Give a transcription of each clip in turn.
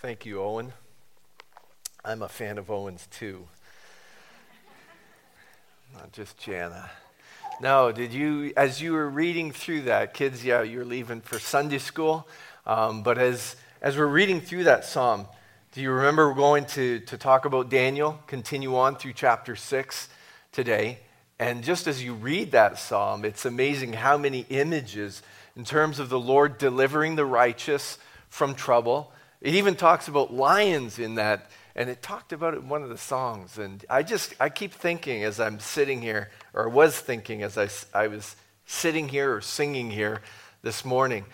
Thank you, Owen. I'm a fan of Owen's too. Not just Jana. No, did you, as you were reading through that, kids, yeah, you're leaving for Sunday school. Um, but as, as we're reading through that psalm, do you remember we're going to, to talk about Daniel, continue on through chapter 6 today? And just as you read that psalm, it's amazing how many images in terms of the Lord delivering the righteous from trouble it even talks about lions in that, and it talked about it in one of the songs. And I just, I keep thinking as I'm sitting here, or was thinking as I, I was sitting here or singing here this morning,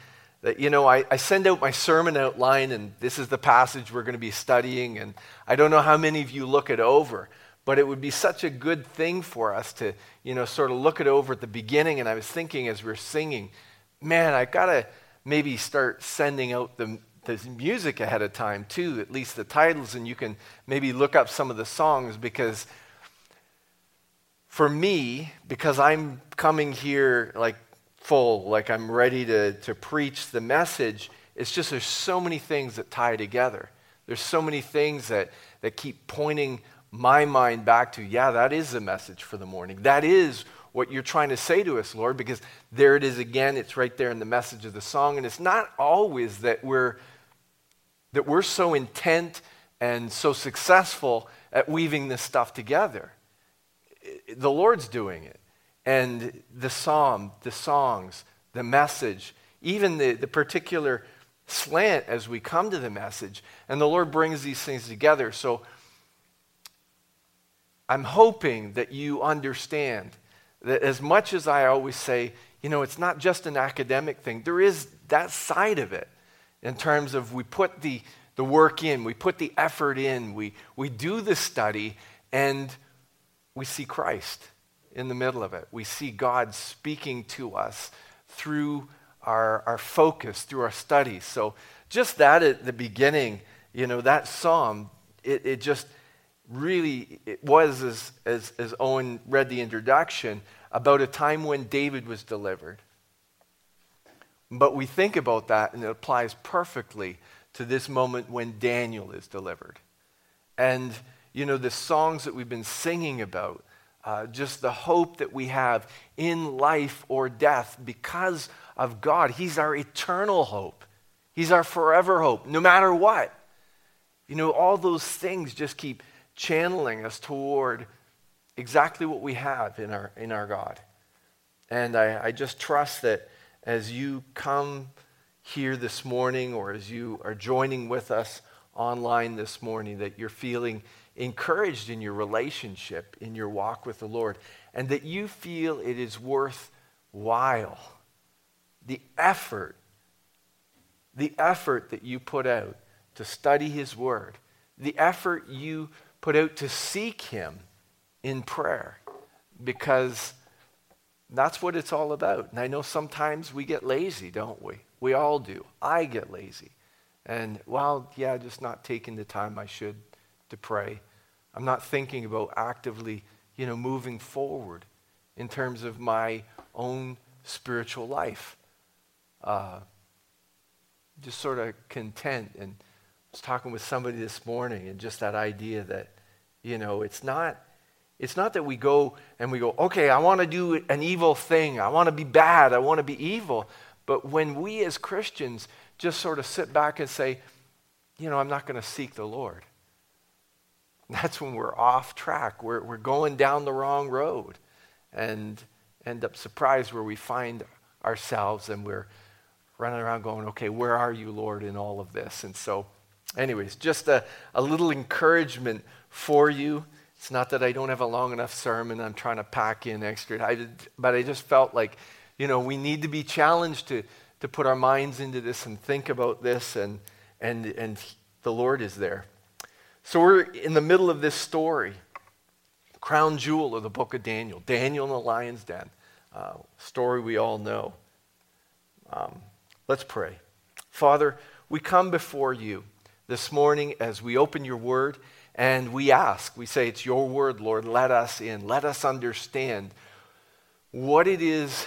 that, you know, I, I send out my sermon outline, and this is the passage we're going to be studying. And I don't know how many of you look it over, but it would be such a good thing for us to, you know, sort of look it over at the beginning. And I was thinking as we are singing, man, I got to maybe start sending out the, the music ahead of time too, at least the titles, and you can maybe look up some of the songs because for me, because I'm coming here like full, like I'm ready to, to preach the message, it's just there's so many things that tie together. There's so many things that, that keep pointing my mind back to, yeah, that is the message for the morning. That is what you're trying to say to us, Lord, because there it is again. It's right there in the message of the song. And it's not always that we're that we're so intent and so successful at weaving this stuff together. The Lord's doing it. And the psalm, the songs, the message, even the, the particular slant as we come to the message. And the Lord brings these things together. So I'm hoping that you understand that as much as I always say, you know, it's not just an academic thing, there is that side of it in terms of we put the, the work in, we put the effort in, we, we do the study, and we see Christ in the middle of it. We see God speaking to us through our, our focus, through our studies. So, just that at the beginning, you know, that psalm, it, it just really it was, as, as, as Owen read the introduction, about a time when David was delivered. But we think about that, and it applies perfectly to this moment when Daniel is delivered. And, you know, the songs that we've been singing about, uh, just the hope that we have in life or death because of God. He's our eternal hope, He's our forever hope, no matter what. You know, all those things just keep channeling us toward exactly what we have in our, in our God. And I, I just trust that as you come here this morning or as you are joining with us online this morning, that you're feeling encouraged in your relationship, in your walk with the Lord, and that you feel it is worthwhile. The effort, the effort that you put out to study His Word, the effort you put out to seek Him in prayer, because that's what it's all about. And I know sometimes we get lazy, don't we? We all do. I get lazy. And, well, yeah, just not taking the time I should to pray. I'm not thinking about actively, you know, moving forward in terms of my own spiritual life. Uh, just sort of content. And I was talking with somebody this morning, and just that idea that, you know, it's not it's not that we go and we go, okay, I want to do an evil thing. I want to be bad. I want to be evil. But when we as Christians just sort of sit back and say, you know, I'm not going to seek the Lord, that's when we're off track. We're, we're going down the wrong road and end up surprised where we find ourselves and we're running around going, okay, where are you, Lord, in all of this? And so, anyways, just a, a little encouragement for you. It's not that I don't have a long enough sermon, I'm trying to pack in extra, I but I just felt like, you know, we need to be challenged to, to put our minds into this and think about this, and, and, and the Lord is there. So we're in the middle of this story, crown jewel of the book of Daniel, Daniel in the lion's den, uh, story we all know. Um, let's pray. Father, we come before you this morning as we open your word and we ask, we say, It's your word, Lord, let us in. Let us understand what it is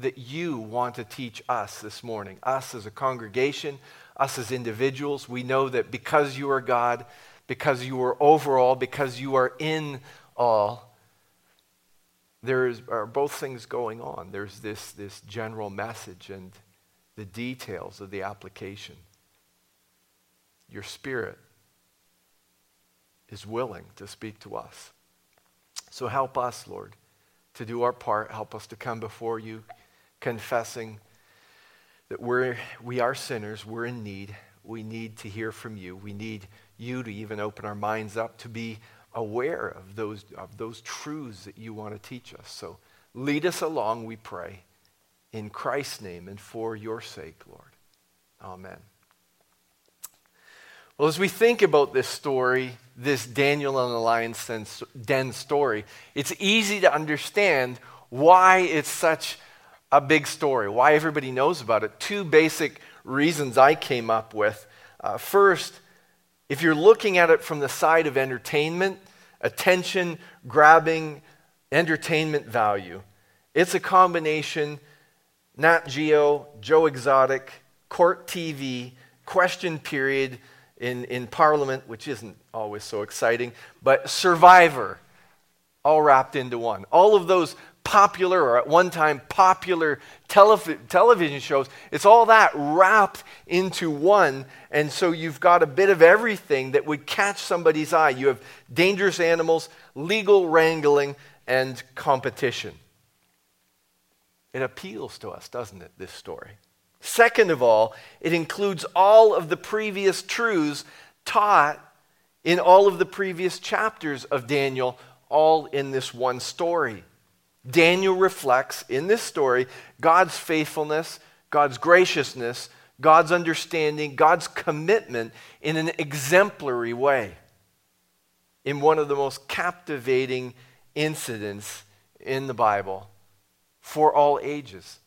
that you want to teach us this morning, us as a congregation, us as individuals. We know that because you are God, because you are over all, because you are in all, there is, are both things going on. There's this, this general message and the details of the application. Your spirit is willing to speak to us. So help us, Lord, to do our part. Help us to come before you confessing that we're, we are sinners, we're in need. We need to hear from you. We need you to even open our minds up to be aware of those, of those truths that you want to teach us. So lead us along, we pray, in Christ's name and for your sake, Lord. Amen. Well, as we think about this story, this Daniel and the lion's den story, it's easy to understand why it's such a big story, why everybody knows about it. Two basic reasons I came up with. Uh, first, if you're looking at it from the side of entertainment, attention grabbing entertainment value, it's a combination Nat Geo, Joe Exotic, Court TV, Question Period in, in Parliament, which isn't always so exciting, but Survivor, all wrapped into one. All of those popular or at one time popular television shows. It's all that wrapped into one. And so you've got a bit of everything that would catch somebody's eye. You have dangerous animals, legal wrangling, and competition. It appeals to us, doesn't it, this story? Second of all, it includes all of the previous truths taught in all of the previous chapters of Daniel, all in this one story. Daniel reflects in this story God's faithfulness, God's graciousness, God's understanding, God's commitment in an exemplary way. In one of the most captivating incidents in the Bible for all ages,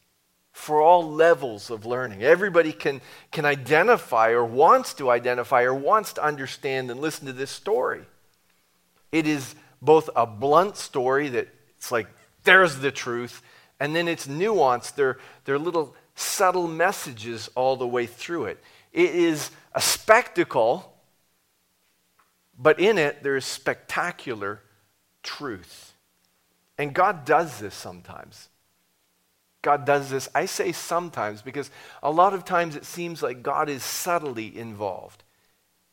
for all levels of learning. Everybody can, can identify or wants to identify or wants to understand and listen to this story. It is both a blunt story that it's like there's the truth. And then it's nuanced. There, there are little subtle messages all the way through it. It is a spectacle, but in it there is spectacular truth. And God does this sometimes. God does this. I say sometimes because a lot of times it seems like God is subtly involved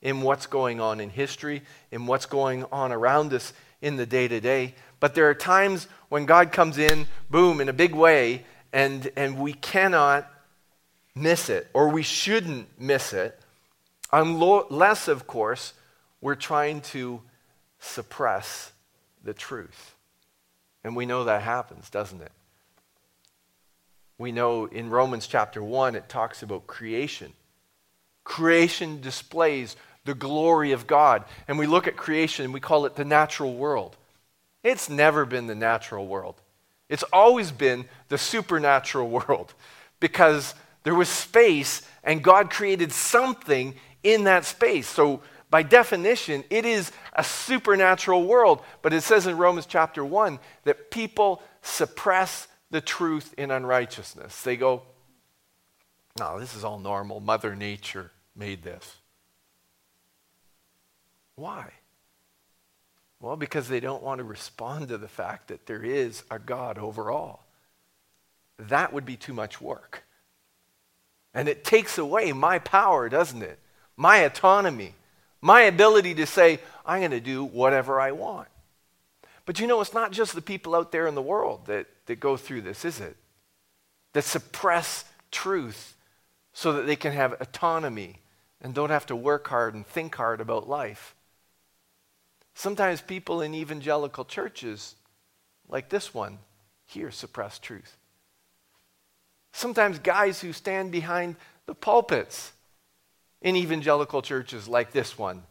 in what's going on in history, in what's going on around us in the day to day. But there are times when God comes in, boom, in a big way, and, and we cannot miss it, or we shouldn't miss it, unless, of course, we're trying to suppress the truth. And we know that happens, doesn't it? We know in Romans chapter 1, it talks about creation. Creation displays the glory of God. And we look at creation and we call it the natural world. It's never been the natural world. It's always been the supernatural world because there was space and God created something in that space. So, by definition, it is a supernatural world. But it says in Romans chapter 1 that people suppress the truth in unrighteousness. They go, no, this is all normal. Mother Nature made this. Why? Well, because they don't want to respond to the fact that there is a God over all. That would be too much work. And it takes away my power, doesn't it? My autonomy, my ability to say, I'm going to do whatever I want. But you know, it's not just the people out there in the world that, that go through this, is it? That suppress truth so that they can have autonomy and don't have to work hard and think hard about life. Sometimes people in evangelical churches, like this one, here suppress truth. Sometimes guys who stand behind the pulpits in evangelical churches, like this one,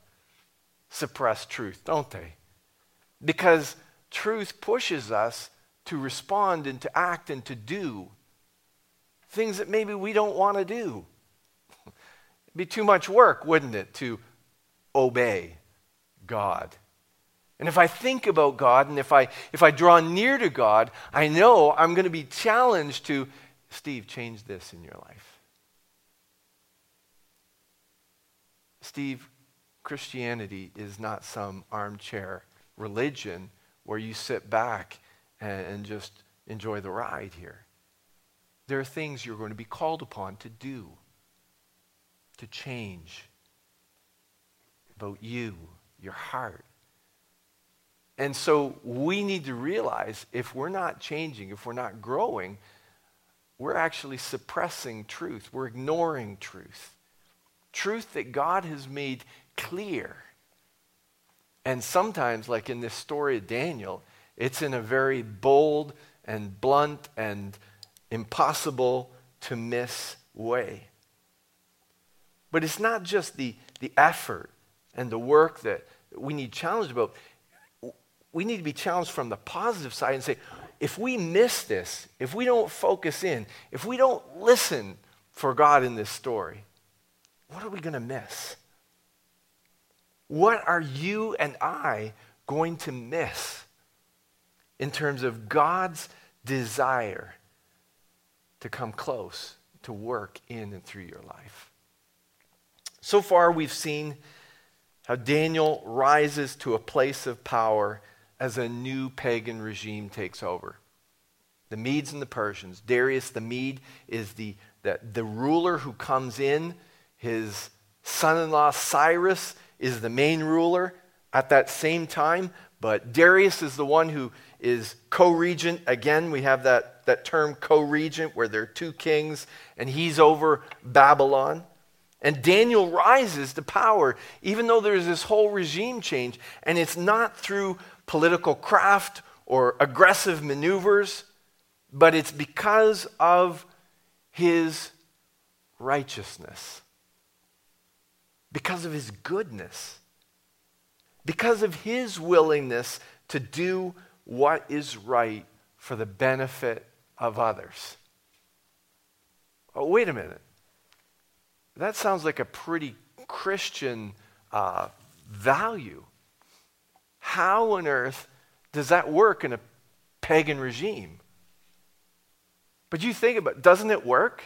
suppress truth, don't they? Because truth pushes us to respond and to act and to do things that maybe we don't want to do. It'd be too much work, wouldn't it, to obey God? And if I think about God and if I, if I draw near to God, I know I'm going to be challenged to, Steve, change this in your life. Steve, Christianity is not some armchair religion where you sit back and, just enjoy the ride here. There are things you're going to be called upon to do, to change about you, your heart. And so we need to realize if we're not changing, if we're not growing, we're actually suppressing truth. We're ignoring truth. Truth that God has made clear. And sometimes, like in this story of Daniel, it's in a very bold and blunt and impossible to miss way. But it's not just the, the effort and the work that we need challenged about. We need to be challenged from the positive side and say, if we miss this, if we don't focus in, if we don't listen for God in this story, what are we going to miss? What are you and I going to miss in terms of God's desire to come close, to work in and through your life? So far, we've seen how Daniel rises to a place of power as a new pagan regime takes over. The Medes and the Persians. Darius the Mede is the, the, the ruler who comes in. His son in law Cyrus is the main ruler at that same time, but Darius is the one who is co regent. Again, we have that, that term co regent where there are two kings, and he's over Babylon. And Daniel rises to power, even though there's this whole regime change, and it's not through political craft or aggressive maneuvers, but it's because of his righteousness, because of his goodness, because of his willingness to do what is right for the benefit of others. Oh, wait a minute. That sounds like a pretty Christian uh, value. How on earth does that work in a pagan regime? But you think about doesn't it work?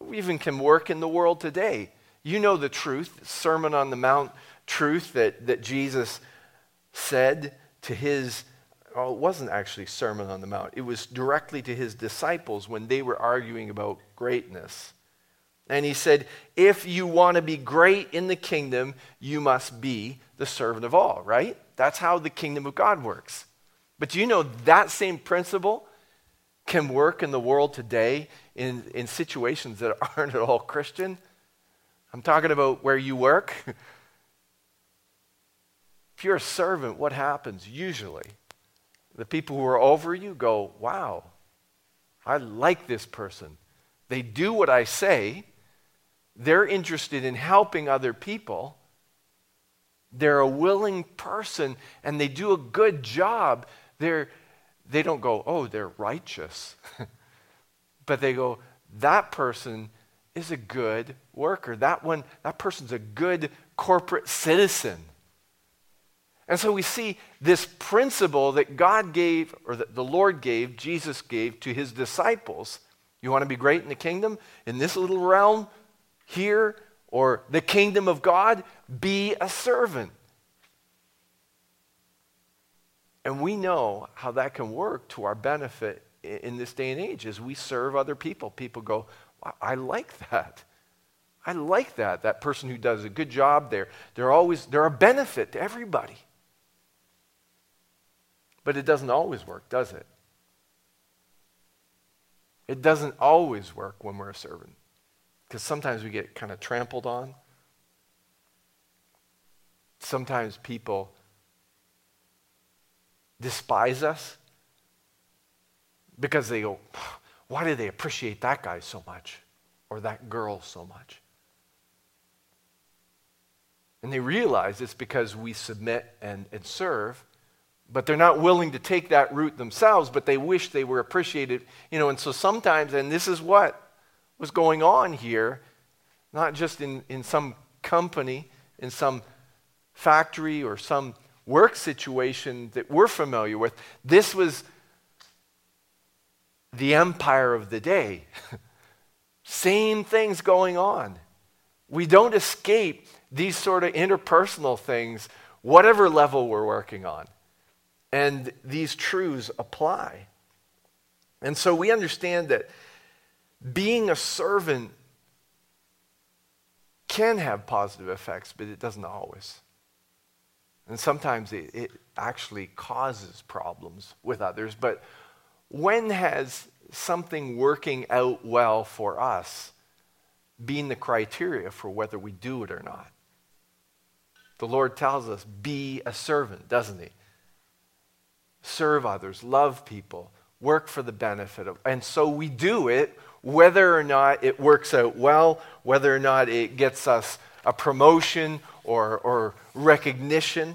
We even can work in the world today. You know the truth, Sermon on the Mount truth that, that Jesus said to his, oh, it wasn't actually Sermon on the Mount, it was directly to his disciples when they were arguing about greatness. And he said, If you want to be great in the kingdom, you must be the servant of all, right? That's how the kingdom of God works. But do you know that same principle can work in the world today in, in situations that aren't at all Christian? I'm talking about where you work. if you're a servant, what happens usually? The people who are over you go, Wow, I like this person. They do what I say they're interested in helping other people. They're a willing person and they do a good job. They're, they don't go, oh, they're righteous. but they go, that person is a good worker. That one, that person's a good corporate citizen. And so we see this principle that God gave, or that the Lord gave, Jesus gave to his disciples. You want to be great in the kingdom? In this little realm, here or the kingdom of God, be a servant. And we know how that can work to our benefit in this day and age as we serve other people. People go, I like that. I like that. That person who does a good job there. They're always they're a benefit to everybody. But it doesn't always work, does it? It doesn't always work when we're a servant because sometimes we get kind of trampled on. Sometimes people despise us because they go, why do they appreciate that guy so much or that girl so much? And they realize it's because we submit and, and serve, but they're not willing to take that route themselves, but they wish they were appreciated. You know, and so sometimes, and this is what was going on here, not just in, in some company, in some factory or some work situation that we're familiar with. This was the empire of the day. Same things going on. We don't escape these sort of interpersonal things, whatever level we're working on. And these truths apply. And so we understand that being a servant can have positive effects, but it doesn't always. And sometimes it, it actually causes problems with others. But when has something working out well for us been the criteria for whether we do it or not? The Lord tells us, be a servant, doesn't He? Serve others, love people, work for the benefit of. And so we do it whether or not it works out well, whether or not it gets us a promotion or, or recognition.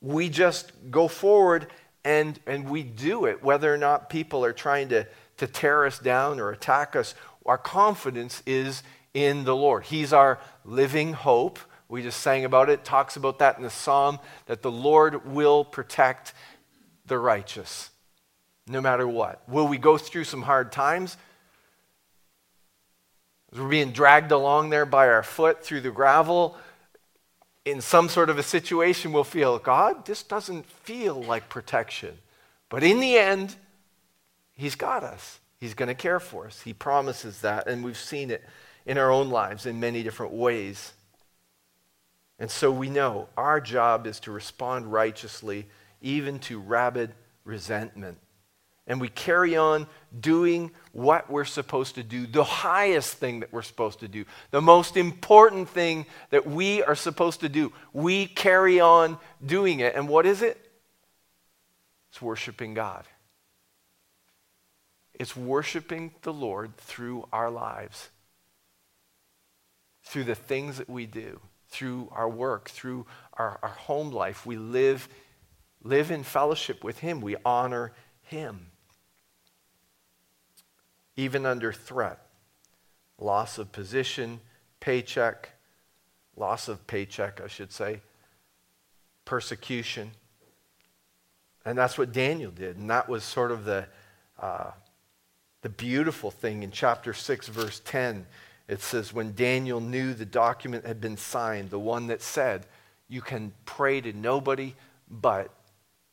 We just go forward and, and we do it, whether or not people are trying to, to tear us down or attack us. Our confidence is in the Lord. He's our living hope. We just sang about it, talks about that in the psalm, that the Lord will protect the righteous no matter what. Will we go through some hard times? We're being dragged along there by our foot through the gravel, in some sort of a situation, we'll feel, God, this doesn't feel like protection. But in the end, He's got us. He's going to care for us. He promises that, and we've seen it in our own lives in many different ways. And so we know our job is to respond righteously, even to rabid resentment and we carry on doing what we're supposed to do, the highest thing that we're supposed to do, the most important thing that we are supposed to do. We carry on doing it. And what is it? It's worshiping God. It's worshiping the Lord through our lives, through the things that we do, through our work, through our, our home life. We live, live in fellowship with Him, we honor Him even under threat. Loss of position, paycheck, loss of paycheck, I should say, persecution. And that's what Daniel did. And that was sort of the, uh, the beautiful thing in chapter 6, verse 10. It says, When Daniel knew the document had been signed, the one that said, You can pray to nobody but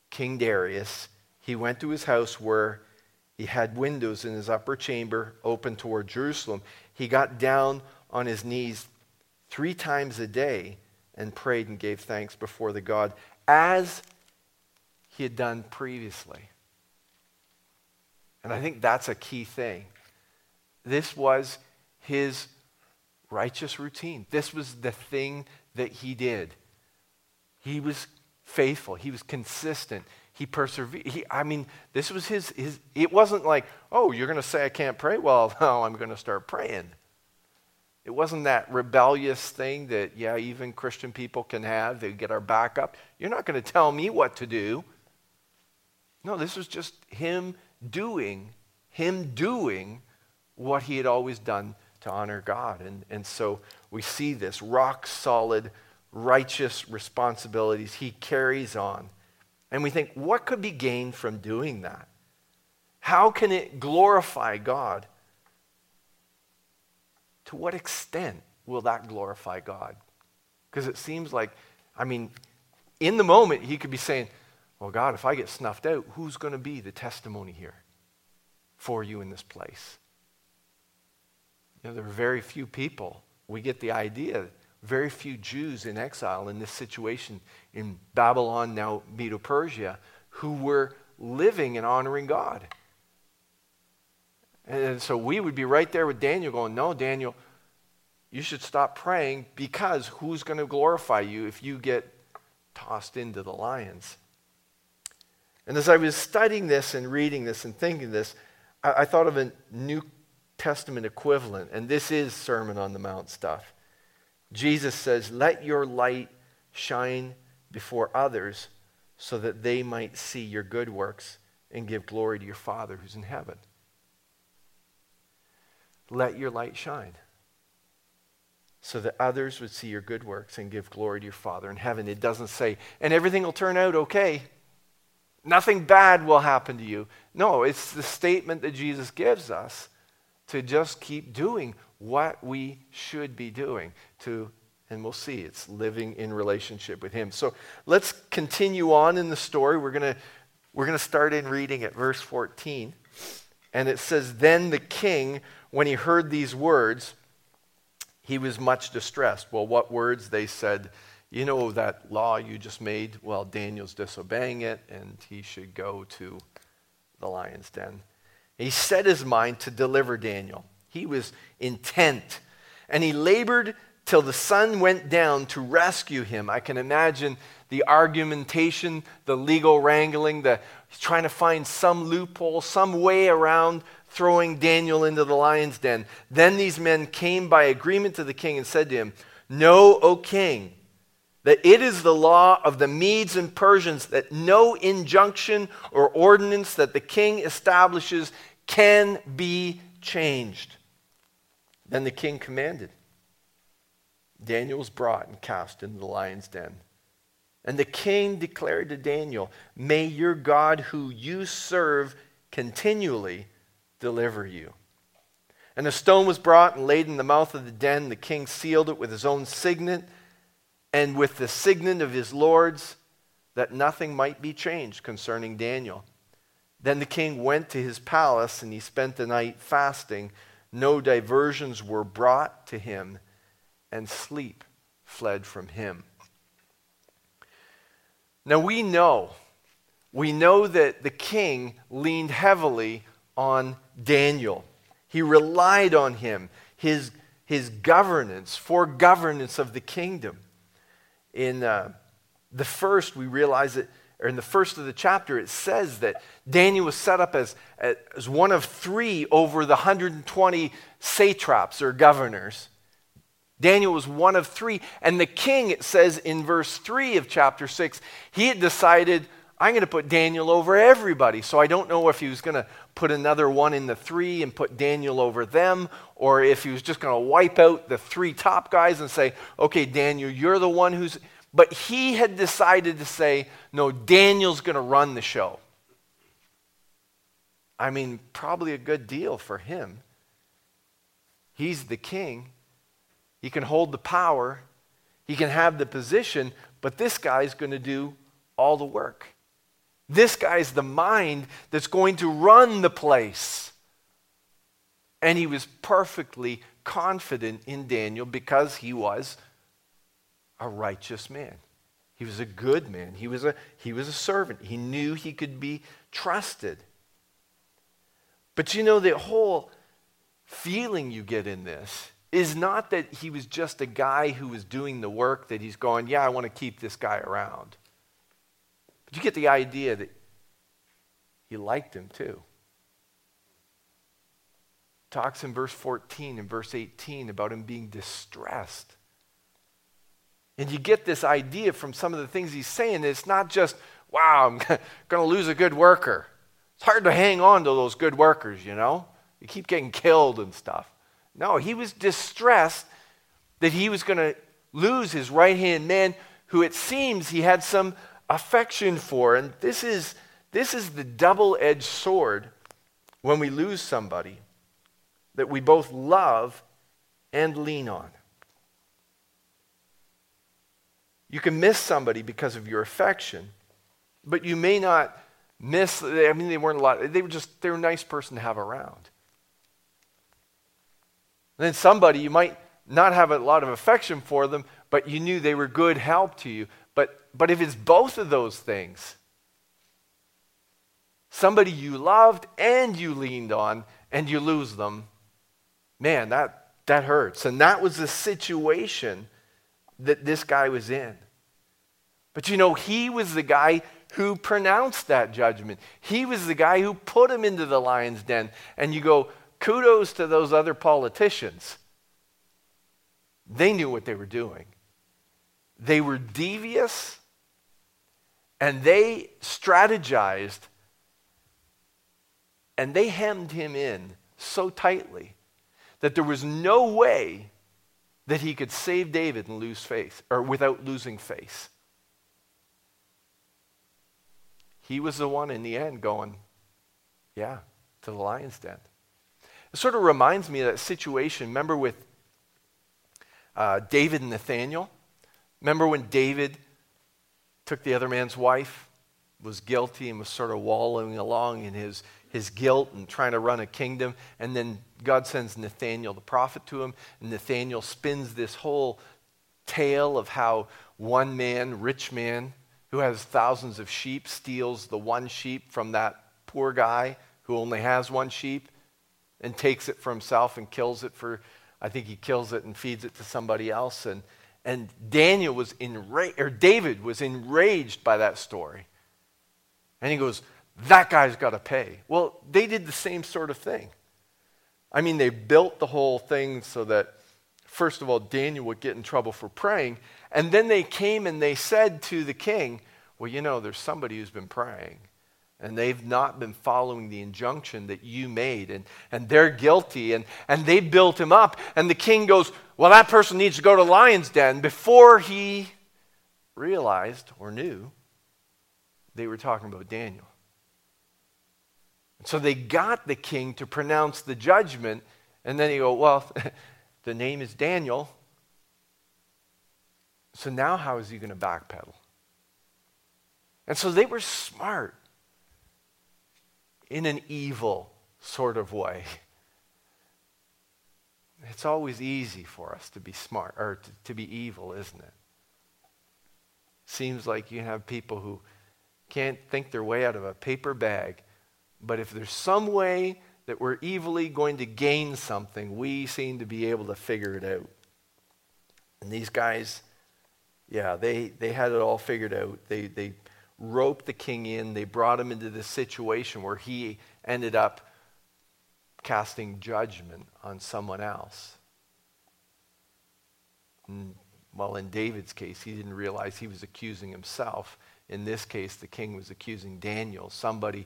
King Darius, he went to his house where he had windows in his upper chamber open toward Jerusalem. He got down on his knees three times a day and prayed and gave thanks before the God as he had done previously. And I think that's a key thing. This was his righteous routine. This was the thing that he did. He was faithful, he was consistent, he persevered. He, I mean, this was his, his, it wasn't like, oh, you're going to say I can't pray? Well, no, I'm going to start praying. It wasn't that rebellious thing that, yeah, even Christian people can have. They get our back up. You're not going to tell me what to do. No, this was just him doing, him doing what he had always done to honor God. And, and so we see this rock solid, righteous responsibilities he carries on. And we think, what could be gained from doing that? How can it glorify God? To what extent will that glorify God? Because it seems like, I mean, in the moment, he could be saying, Well, God, if I get snuffed out, who's going to be the testimony here for you in this place? You know, there are very few people. We get the idea very few Jews in exile in this situation in Babylon, now Medo Persia, who were living and honoring God. And so we would be right there with Daniel going, No, Daniel, you should stop praying because who's going to glorify you if you get tossed into the lions? And as I was studying this and reading this and thinking this, I, I thought of a New Testament equivalent, and this is Sermon on the Mount stuff. Jesus says, Let your light shine before others so that they might see your good works and give glory to your Father who's in heaven. Let your light shine so that others would see your good works and give glory to your Father in heaven. It doesn't say, and everything will turn out okay. Nothing bad will happen to you. No, it's the statement that Jesus gives us to just keep doing what we should be doing to and we'll see it's living in relationship with him. So let's continue on in the story. We're going to we're going to start in reading at verse 14. And it says then the king when he heard these words he was much distressed. Well, what words? They said, You know that law you just made? Well, Daniel's disobeying it, and he should go to the lion's den. He set his mind to deliver Daniel. He was intent, and he labored till the sun went down to rescue him. I can imagine the argumentation, the legal wrangling, the trying to find some loophole, some way around throwing Daniel into the lion's den. Then these men came by agreement to the king and said to him, Know, O king, that it is the law of the Medes and Persians that no injunction or ordinance that the king establishes can be changed. Then the king commanded. Daniel was brought and cast into the lion's den. And the king declared to Daniel, May your God, who you serve continually, deliver you. And a stone was brought and laid in the mouth of the den. The king sealed it with his own signet and with the signet of his lords, that nothing might be changed concerning Daniel. Then the king went to his palace and he spent the night fasting. No diversions were brought to him, and sleep fled from him. Now we know, we know that the king leaned heavily on Daniel. He relied on him, his, his governance, for governance of the kingdom. In uh, the first, we realize that, or in the first of the chapter, it says that Daniel was set up as, as one of three over the 120 satraps or governors. Daniel was one of three. And the king, it says in verse 3 of chapter 6, he had decided I'm going to put Daniel over everybody. So I don't know if he was going to put another one in the three and put Daniel over them, or if he was just going to wipe out the three top guys and say, okay, Daniel, you're the one who's. But he had decided to say, no, Daniel's going to run the show. I mean, probably a good deal for him. He's the king, he can hold the power, he can have the position, but this guy's going to do all the work. This guy's the mind that's going to run the place. And he was perfectly confident in Daniel because he was a righteous man. He was a good man. He was a, he was a servant. He knew he could be trusted. But you know, the whole feeling you get in this is not that he was just a guy who was doing the work that he's going, yeah, I want to keep this guy around. But you get the idea that he liked him too. Talks in verse 14 and verse 18 about him being distressed. And you get this idea from some of the things he's saying. It's not just, wow, I'm going to lose a good worker. It's hard to hang on to those good workers, you know? You keep getting killed and stuff. No, he was distressed that he was going to lose his right hand man who it seems he had some affection for. And this is, this is the double edged sword when we lose somebody that we both love and lean on. You can miss somebody because of your affection, but you may not miss, I mean, they weren't a lot, they were just, they were a nice person to have around. And then somebody, you might not have a lot of affection for them, but you knew they were good help to you. But, but if it's both of those things, somebody you loved and you leaned on, and you lose them, man, that, that hurts. And that was the situation that this guy was in. But you know, he was the guy who pronounced that judgment. He was the guy who put him into the lion's den. And you go, kudos to those other politicians. They knew what they were doing. They were devious and they strategized and they hemmed him in so tightly that there was no way that he could save David and lose faith, or without losing faith. He was the one in the end going, yeah, to the lion's den. It sort of reminds me of that situation. Remember with uh, David and Nathaniel? Remember when David took the other man's wife, was guilty, and was sort of wallowing along in his, his guilt and trying to run a kingdom? And then God sends Nathaniel, the prophet, to him, and Nathaniel spins this whole tale of how one man, rich man, who has thousands of sheep, steals the one sheep from that poor guy who only has one sheep and takes it for himself and kills it for, I think he kills it and feeds it to somebody else. And, and Daniel was enraged, or David was enraged by that story. And he goes, That guy's got to pay. Well, they did the same sort of thing. I mean, they built the whole thing so that, first of all, Daniel would get in trouble for praying. And then they came and they said to the king, Well, you know, there's somebody who's been praying and they've not been following the injunction that you made and, and they're guilty and, and they built him up and the king goes well that person needs to go to lion's den before he realized or knew they were talking about daniel and so they got the king to pronounce the judgment and then he go well the name is daniel so now how is he going to backpedal and so they were smart in an evil sort of way. It's always easy for us to be smart or to, to, be evil, isn't it? Seems like you have people who can't think their way out of a paper bag, but if there's some way that we're evilly going to gain something, we seem to be able to figure it out. And these guys, yeah, they, they had it all figured out. They, they roped the king in. They brought him into this situation where he ended up casting judgment on someone else. And, well, in David's case, he didn't realize he was accusing himself. In this case, the king was accusing Daniel, somebody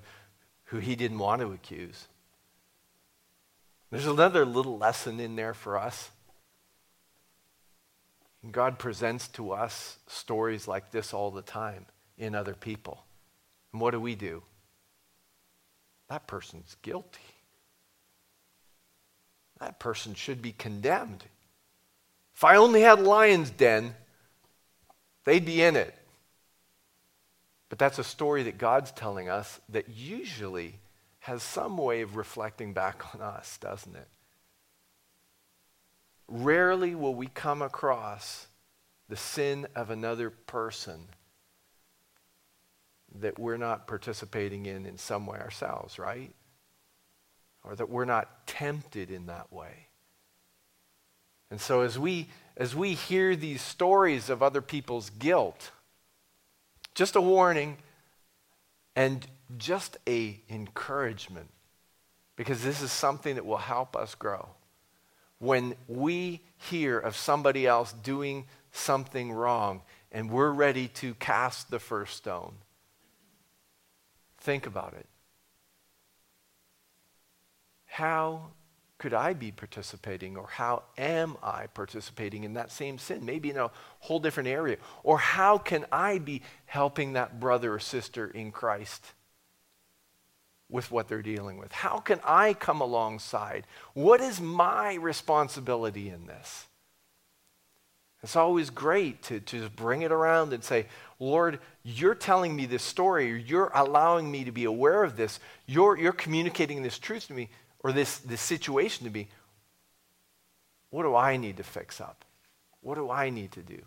who he didn't want to accuse. There's another little lesson in there for us. God presents to us stories like this all the time in other people. And what do we do? That person's guilty. That person should be condemned. If I only had lion's den, they'd be in it. But that's a story that God's telling us that usually has some way of reflecting back on us, doesn't it? Rarely will we come across the sin of another person that we're not participating in in some way ourselves, right? Or that we're not tempted in that way. And so as we as we hear these stories of other people's guilt, just a warning and just a encouragement because this is something that will help us grow. When we hear of somebody else doing something wrong and we're ready to cast the first stone, Think about it. How could I be participating, or how am I participating in that same sin? Maybe in a whole different area. Or how can I be helping that brother or sister in Christ with what they're dealing with? How can I come alongside? What is my responsibility in this? It's always great to, to just bring it around and say, Lord, you're telling me this story, or you're allowing me to be aware of this, you're, you're communicating this truth to me, or this, this situation to be What do I need to fix up? What do I need to do?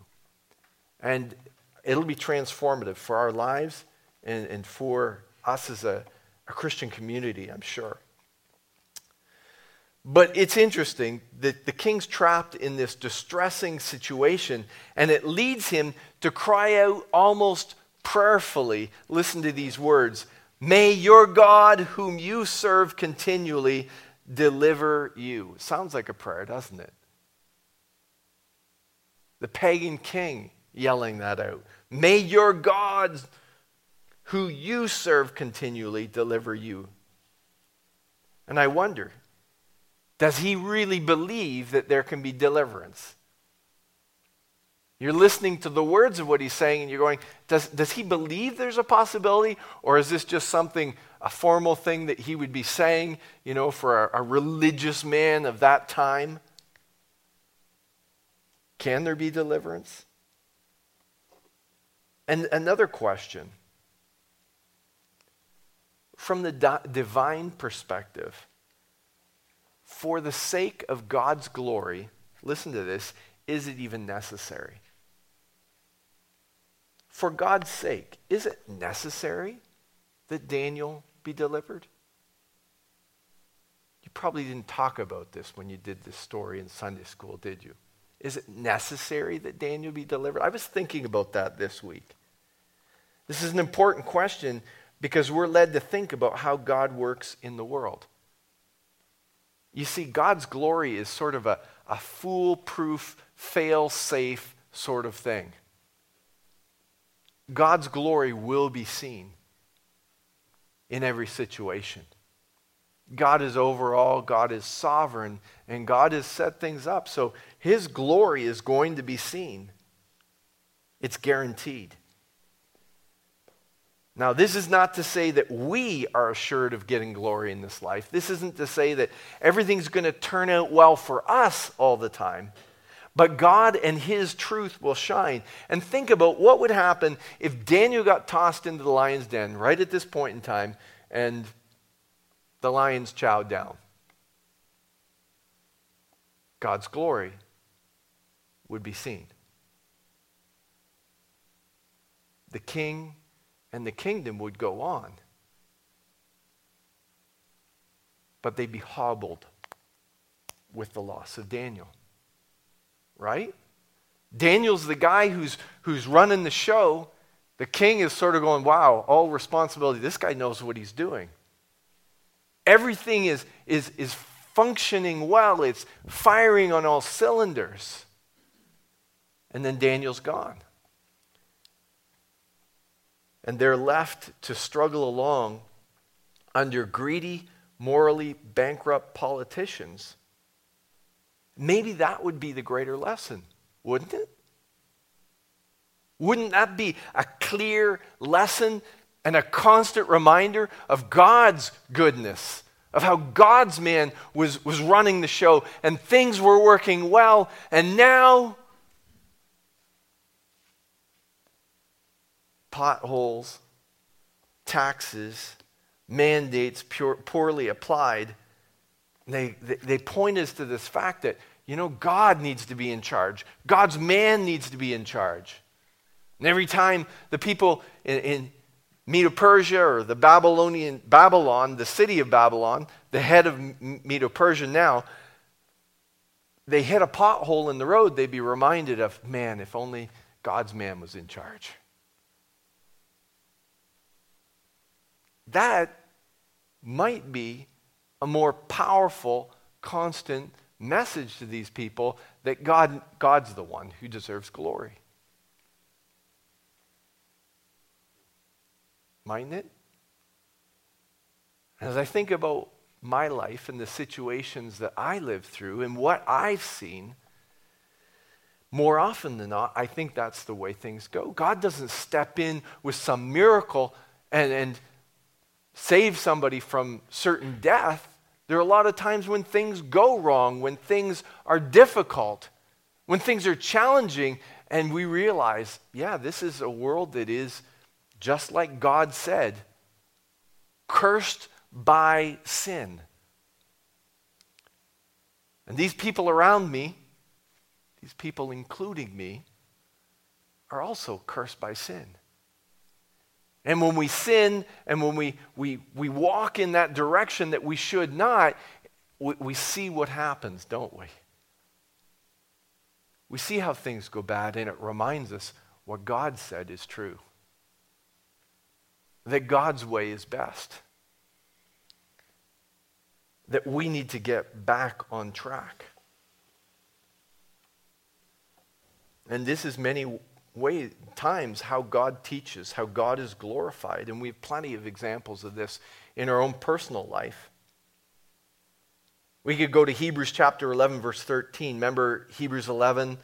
And it'll be transformative for our lives and, and for us as a, a Christian community, I'm sure. But it's interesting that the king's trapped in this distressing situation, and it leads him to cry out almost prayerfully. Listen to these words May your God, whom you serve continually, deliver you. Sounds like a prayer, doesn't it? The pagan king yelling that out. May your God, who you serve continually, deliver you. And I wonder, does he really believe that there can be deliverance? You're listening to the words of what he's saying and you're going, does, does he believe there's a possibility? Or is this just something, a formal thing that he would be saying, you know, for a, a religious man of that time? Can there be deliverance? And another question from the di- divine perspective, for the sake of God's glory, listen to this, is it even necessary? For God's sake, is it necessary that Daniel be delivered? You probably didn't talk about this when you did this story in Sunday school, did you? Is it necessary that Daniel be delivered? I was thinking about that this week. This is an important question because we're led to think about how God works in the world. You see, God's glory is sort of a, a foolproof, fail safe sort of thing. God's glory will be seen in every situation. God is over all, God is sovereign, and God has set things up. So his glory is going to be seen. It's guaranteed. Now, this is not to say that we are assured of getting glory in this life. This isn't to say that everything's going to turn out well for us all the time. But God and His truth will shine. And think about what would happen if Daniel got tossed into the lion's den right at this point in time and the lions chowed down. God's glory would be seen. The king and the kingdom would go on, but they'd be hobbled with the loss of Daniel right? Daniel's the guy who's, who's running the show. The king is sort of going, wow, all responsibility. This guy knows what he's doing. Everything is, is, is functioning well, it's firing on all cylinders. And then Daniel's gone. And they're left to struggle along under greedy, morally bankrupt politicians Maybe that would be the greater lesson, wouldn't it? Wouldn't that be a clear lesson and a constant reminder of God's goodness, of how God's man was, was running the show and things were working well, and now potholes, taxes, mandates pure, poorly applied they, they, point us to this fact that, you know, God needs to be in charge. God's man needs to be in charge. And every time the people in, in Medo Persia or the Babylonian Babylon, the city of Babylon, the head of Medo Persia now, they hit a pothole in the road, they'd be reminded of, man, if only God's man was in charge. That might be a more powerful, constant message to these people that God, God's the one who deserves glory. Mightn't it? As I think about my life and the situations that I live through and what I've seen, more often than not, I think that's the way things go. God doesn't step in with some miracle and, and save somebody from certain death. There are a lot of times when things go wrong, when things are difficult, when things are challenging, and we realize, yeah, this is a world that is, just like God said, cursed by sin. And these people around me, these people including me, are also cursed by sin. And when we sin and when we, we, we walk in that direction that we should not, we, we see what happens, don't we? We see how things go bad, and it reminds us what God said is true that God's way is best, that we need to get back on track. And this is many way, times how God teaches, how God is glorified. And we have plenty of examples of this in our own personal life. We could go to Hebrews chapter 11, verse 13. Remember Hebrews 11,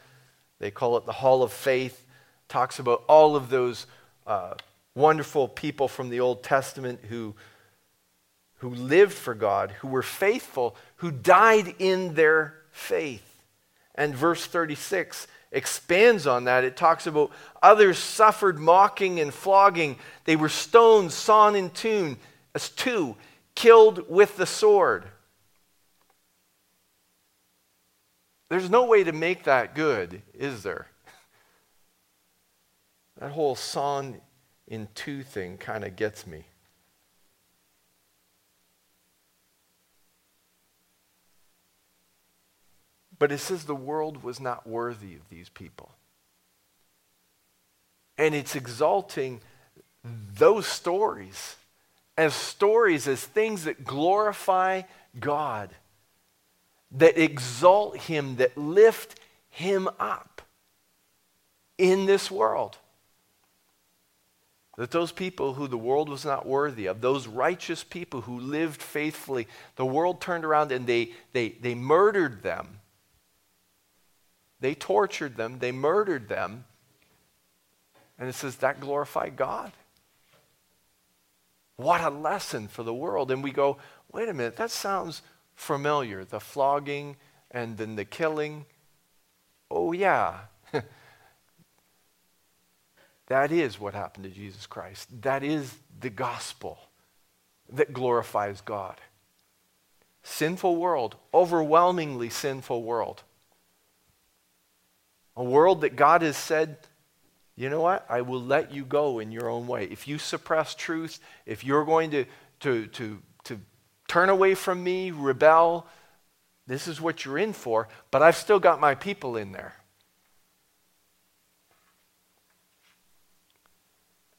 They call it the Hall of Faith. Talks about all of those uh, wonderful people from the Old Testament who, who lived for God, who were faithful, who died in their faith. And verse 36 expands on that. It talks about others suffered mocking and flogging. They were stoned, sawn in tune, as two, killed with the sword. There's no way to make that good, is there? That whole sawn in two thing kind of gets me. But it says the world was not worthy of these people. And it's exalting those stories as stories, as things that glorify God, that exalt Him, that lift Him up in this world. That those people who the world was not worthy of, those righteous people who lived faithfully, the world turned around and they, they, they murdered them. They tortured them, they murdered them. And it says that glorified God. What a lesson for the world. And we go, wait a minute, that sounds familiar. The flogging and then the killing. Oh, yeah. that is what happened to Jesus Christ. That is the gospel that glorifies God. Sinful world, overwhelmingly sinful world. A world that God has said you know what? I will let you go in your own way. If you suppress truth, if you're going to, to, to, to turn away from me, rebel, this is what you're in for, but I've still got my people in there.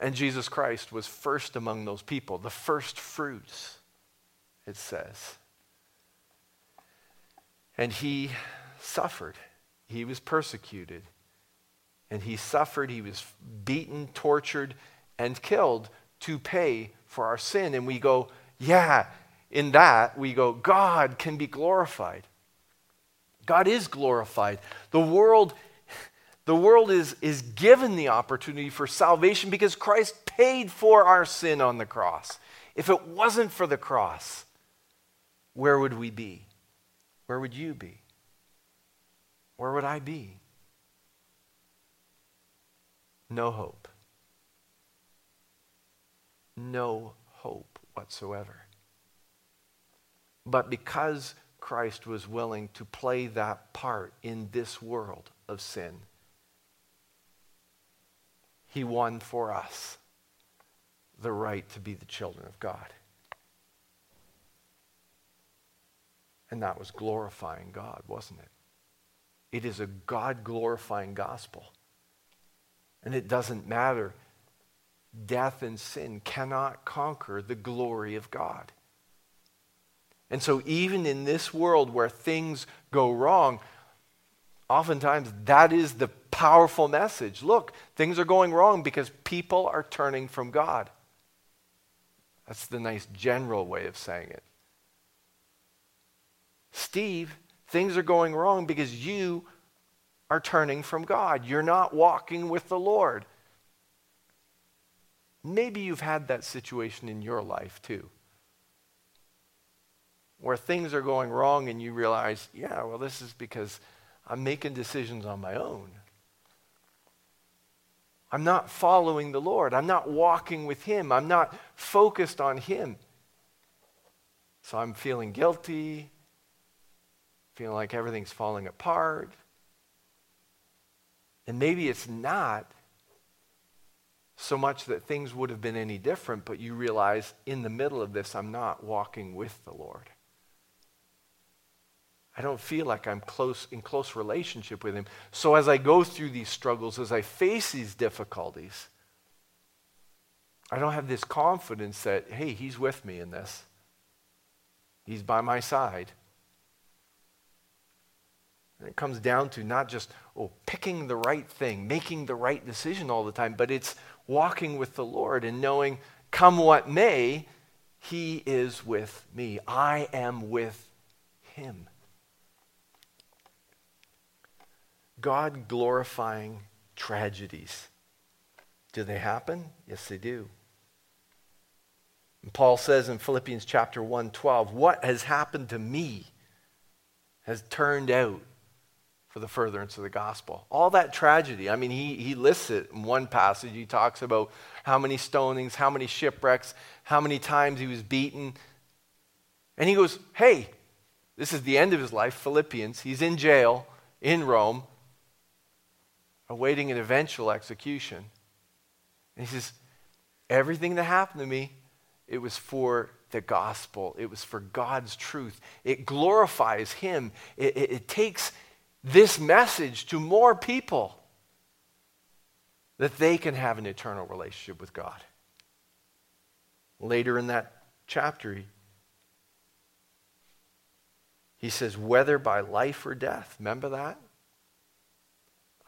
And Jesus Christ was first among those people, the first fruits, it says. And he suffered, he was persecuted and he suffered, he was beaten, tortured, and killed to pay for our sin. And we go, yeah, in that, we go, God can be glorified. God is glorified. The world, the world is, is given the opportunity for salvation because Christ paid for our sin on the cross. If it wasn't for the cross, where would we be? Where would you be? Where would I be? No hope. No hope whatsoever. But because Christ was willing to play that part in this world of sin, he won for us the right to be the children of God. And that was glorifying God, wasn't it? It is a God glorifying gospel. And it doesn't matter. Death and sin cannot conquer the glory of God. And so, even in this world where things go wrong, oftentimes that is the powerful message. Look, things are going wrong because people are turning from God. That's the nice general way of saying it. Steve, things are going wrong because you are turning from God. You're not walking with the Lord. Maybe you've had that situation in your life too, where things are going wrong and you realize, yeah, well, this is because I'm making decisions on my own. I'm not following the Lord. I'm not walking with Him. I'm not focused on Him. So I'm feeling guilty, feeling like everything's falling apart. And maybe it's not so much that things would have been any different, but you realize in the middle of this, I'm not walking with the Lord. I don't feel like I'm close in close relationship with him. So as I go through these struggles, as I face these difficulties, I don't have this confidence that, hey, he's with me in this. He's by my side. And it comes down to not just oh, picking the right thing, making the right decision all the time, but it's walking with the Lord and knowing, come what may, He is with me. I am with Him. God glorifying tragedies. Do they happen? Yes, they do. And Paul says in Philippians chapter 1 12, What has happened to me has turned out for the furtherance of the gospel. All that tragedy, I mean, he, he lists it in one passage. He talks about how many stonings, how many shipwrecks, how many times he was beaten. And he goes, Hey, this is the end of his life, Philippians. He's in jail in Rome, awaiting an eventual execution. And he says, Everything that happened to me, it was for the gospel. It was for God's truth. It glorifies Him. It, it, it takes this message to more people that they can have an eternal relationship with God. Later in that chapter, he, says, whether by life or death. Remember that?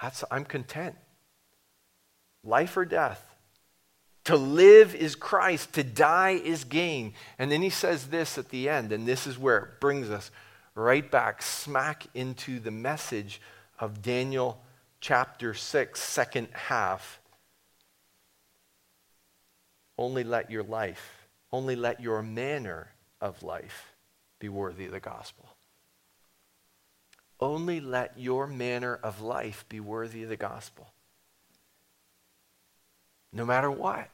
That's, I'm content. Life or death. To live is Christ, to die is gain. And then he says this at the end, and this is where it brings us right back smack into the message of Daniel chapter 6, second half. Only let your life, only let your manner of life be worthy of the gospel. Only let your manner of life be worthy of the gospel. No matter what.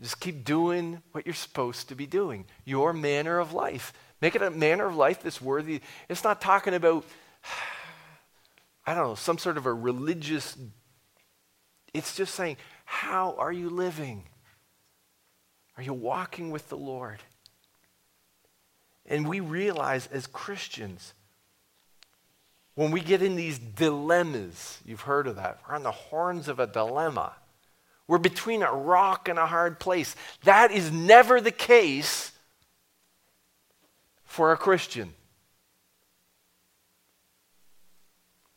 Just keep doing what you're supposed to be doing. Your manner of life. Make it a manner of life that's worthy. It's not talking about, I don't know, some sort of a religious. It's just saying, how are you living? Are you walking with the Lord? And we realize as Christians, when we get in these dilemmas, you've heard of that, we're on the horns of a dilemma. We're between a rock and a hard place. That is never the case for a Christian.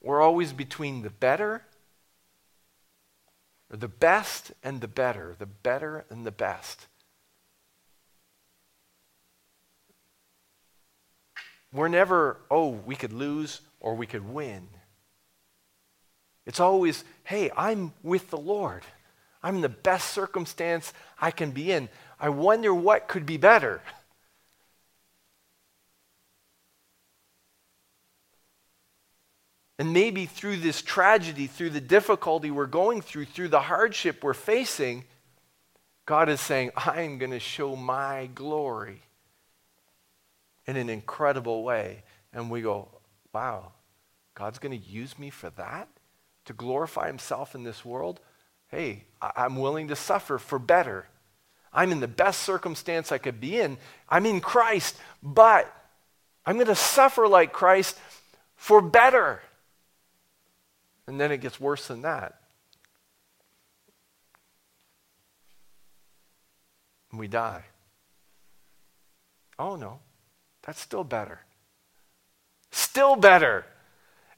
We're always between the better, or the best and the better, the better and the best. We're never, oh, we could lose or we could win. It's always, hey, I'm with the Lord. I'm in the best circumstance I can be in. I wonder what could be better. And maybe through this tragedy, through the difficulty we're going through, through the hardship we're facing, God is saying, I'm going to show my glory in an incredible way. And we go, wow, God's going to use me for that? To glorify himself in this world? Hey, I'm willing to suffer for better. I'm in the best circumstance I could be in. I'm in Christ, but I'm going to suffer like Christ for better. And then it gets worse than that. And we die. Oh, no, that's still better. Still better.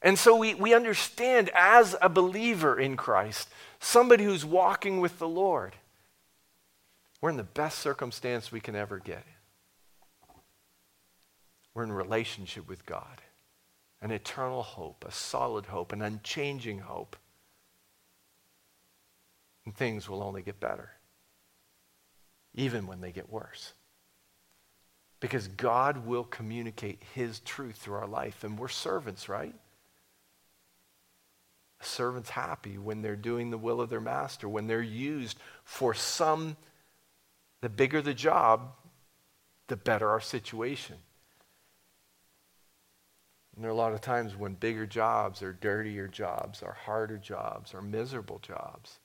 And so we, we understand as a believer in Christ, somebody who's walking with the Lord, we're in the best circumstance we can ever get. We're in relationship with God an eternal hope, a solid hope, an unchanging hope. And things will only get better, even when they get worse. Because God will communicate His truth through our life, and we're servants, right? A servant's happy when they're doing the will of their master, when they're used for some, the bigger the job, the better our situation. And there are a lot of times when bigger jobs or dirtier jobs or harder jobs or miserable jobs.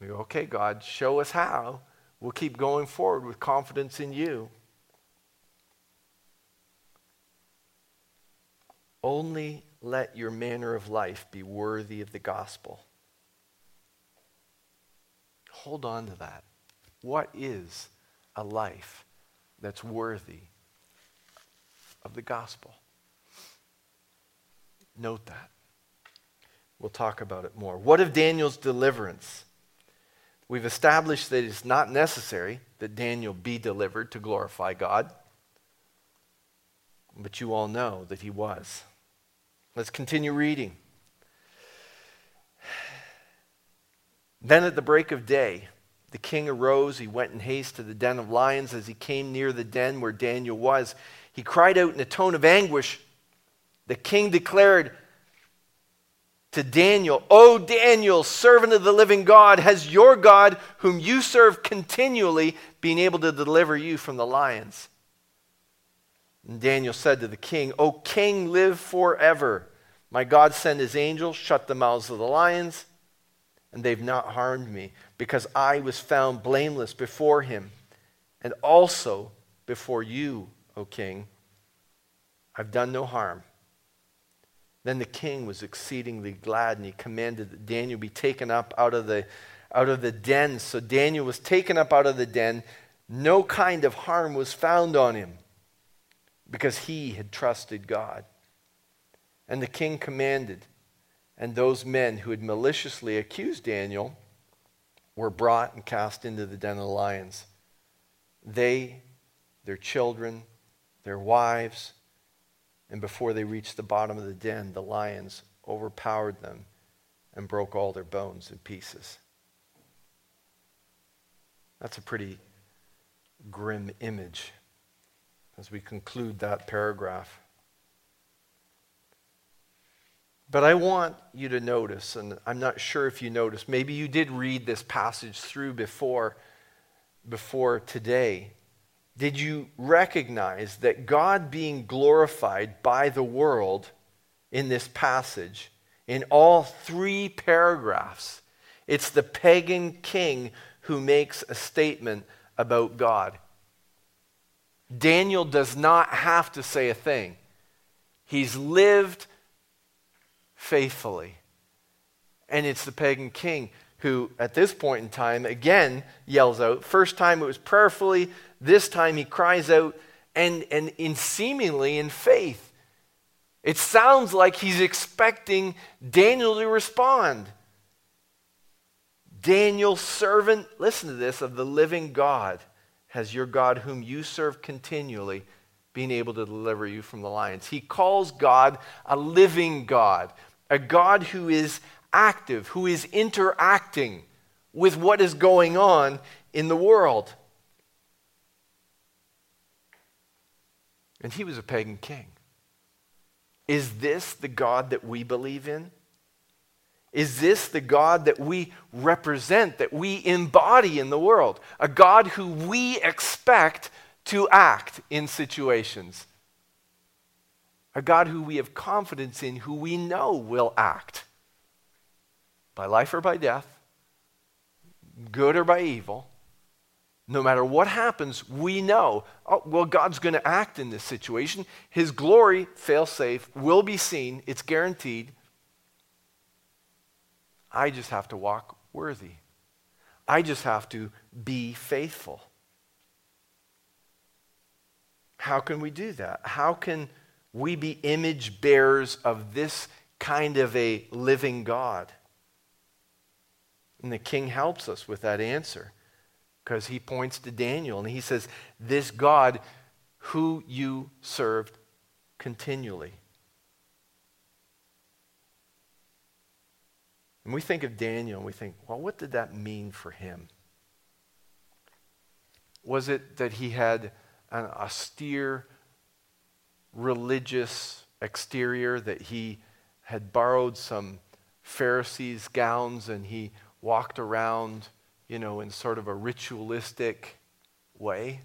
We go, okay, God, show us how. We'll keep going forward with confidence in you. Only let your manner of life be worthy of the gospel. Hold on to that. What is a life that's worthy of the gospel. Note that. We'll talk about it more. What of Daniel's deliverance? We've established that it's not necessary that Daniel be delivered to glorify God, but you all know that he was. Let's continue reading. Then at the break of day, the king arose. He went in haste to the den of lions. As he came near the den where Daniel was, he cried out in a tone of anguish. The king declared to Daniel, O Daniel, servant of the living God, has your God, whom you serve continually, been able to deliver you from the lions? And Daniel said to the king, O king, live forever. My God sent his angels, shut the mouths of the lions, and they've not harmed me because I was found blameless before him and also before you, O king. I've done no harm. Then the king was exceedingly glad, and he commanded that Daniel be taken up out of the, out of the den. So Daniel was taken up out of the den. No kind of harm was found on him because he had trusted God. And the king commanded, and those men who had maliciously accused Daniel were brought and cast into the den of the lions. They, their children, their wives, and before they reached the bottom of the den, the lions overpowered them and broke all their bones in pieces. That's a pretty grim image as we conclude that paragraph. But I want you to notice, and I'm not sure if you noticed, maybe you did read this passage through before, before today. Did you recognize that God being glorified by the world in this passage, in all three paragraphs, it's the pagan king who makes a statement about God. Daniel does not have to say a thing. He's lived faithfully. And it's the pagan king who, at this point in time, again yells out. First time it was prayerfully, this time he cries out, and, and in seemingly in faith. It sounds like he's expecting Daniel to respond. Daniel, servant, listen to this, of the living God, has your God, whom you serve continually, been able to deliver you from the lions. He calls God a living God a God who is active, who is interacting with what is going on in the world. And he was a pagan king. Is this the God that we believe in? Is this the God that we represent, that we embody in the world? A God who we expect to act in situations a God who we have confidence in, who we know will act by life or by death, good or by evil. No matter what happens, we know, oh, well, God's going to act in this situation. His glory, fail safe, will be seen. It's guaranteed. I just have to walk worthy. I just have to be faithful. How can we do that? How can we be image bearers of this kind of a living God? And the king helps us with that answer because he points to Daniel and he says, This God who you served continually. And we think of Daniel and we think, well, what did that mean for him? Was it that he had an austere religious exterior, that he had borrowed some Pharisees' gowns and he walked around, you know, in sort of a ritualistic way.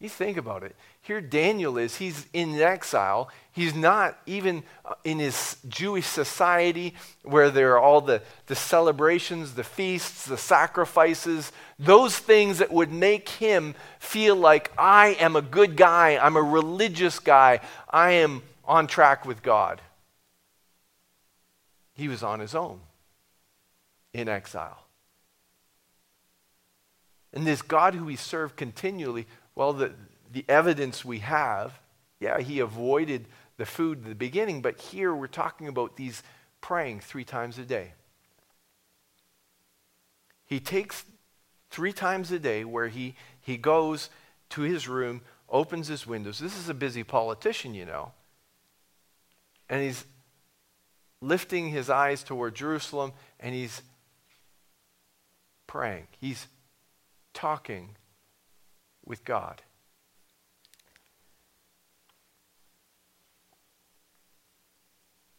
You think about it. Here Daniel is, he's in exile. He's not even uh, in his Jewish society where there are all the, the celebrations, the feasts, the sacrifices, those things that would make him feel like I am a good guy, I'm a religious guy, I am on track with God. He was on his own in exile. And this God who we serve continually well, the, the evidence we have, yeah, he avoided the food at the beginning, but here we're talking about these praying three times a day. He takes three times a day where he, he goes to his room, opens his windows. This is a busy politician, you know. and he's lifting his eyes toward Jerusalem and he's praying. He's talking with God.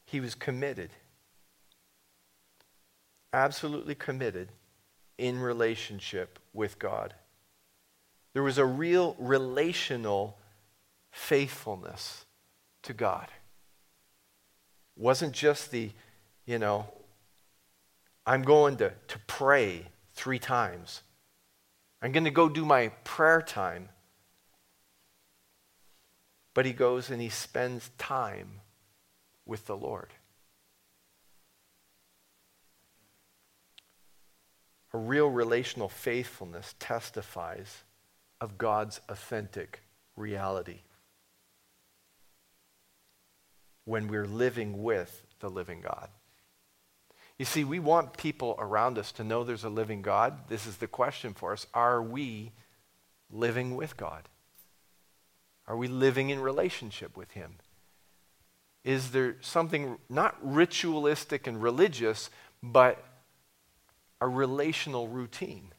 He was committed, absolutely committed in relationship with God. There was a real relational faithfulness to God. It wasn't just the, you know, I'm going to, to pray three times. I'm going to go do my prayer time. But he goes and he spends time with the Lord. A real relational faithfulness testifies of God's authentic reality when we're living with the living God. You see, we want people around us to know there's a living God. This is the question for us. Are we living with God? Are we living in relationship with Him? Is there something not ritualistic and religious, but a relational routine?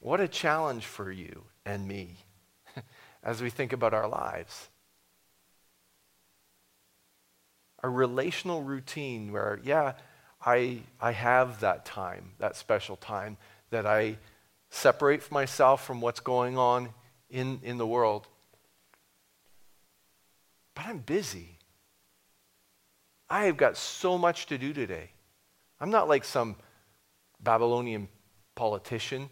What a challenge for you and me as we think about our lives. A relational routine where, yeah, I, I have that time, that special time, that I separate myself from what's going on in, in the world. But I'm busy. I have got so much to do today. I'm not like some Babylonian politician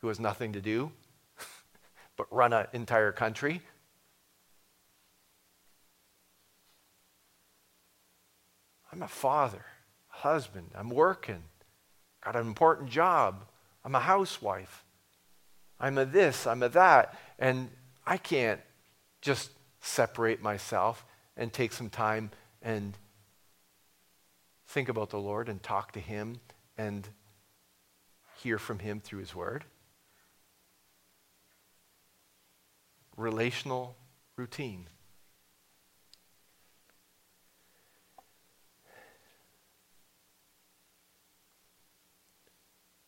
who has nothing to do but run an entire country. I'm a father, husband, I'm working, got an important job, I'm a housewife, I'm a this, I'm a that, and I can't just separate myself and take some time and think about the Lord and talk to Him and hear from Him through His Word. relational routine.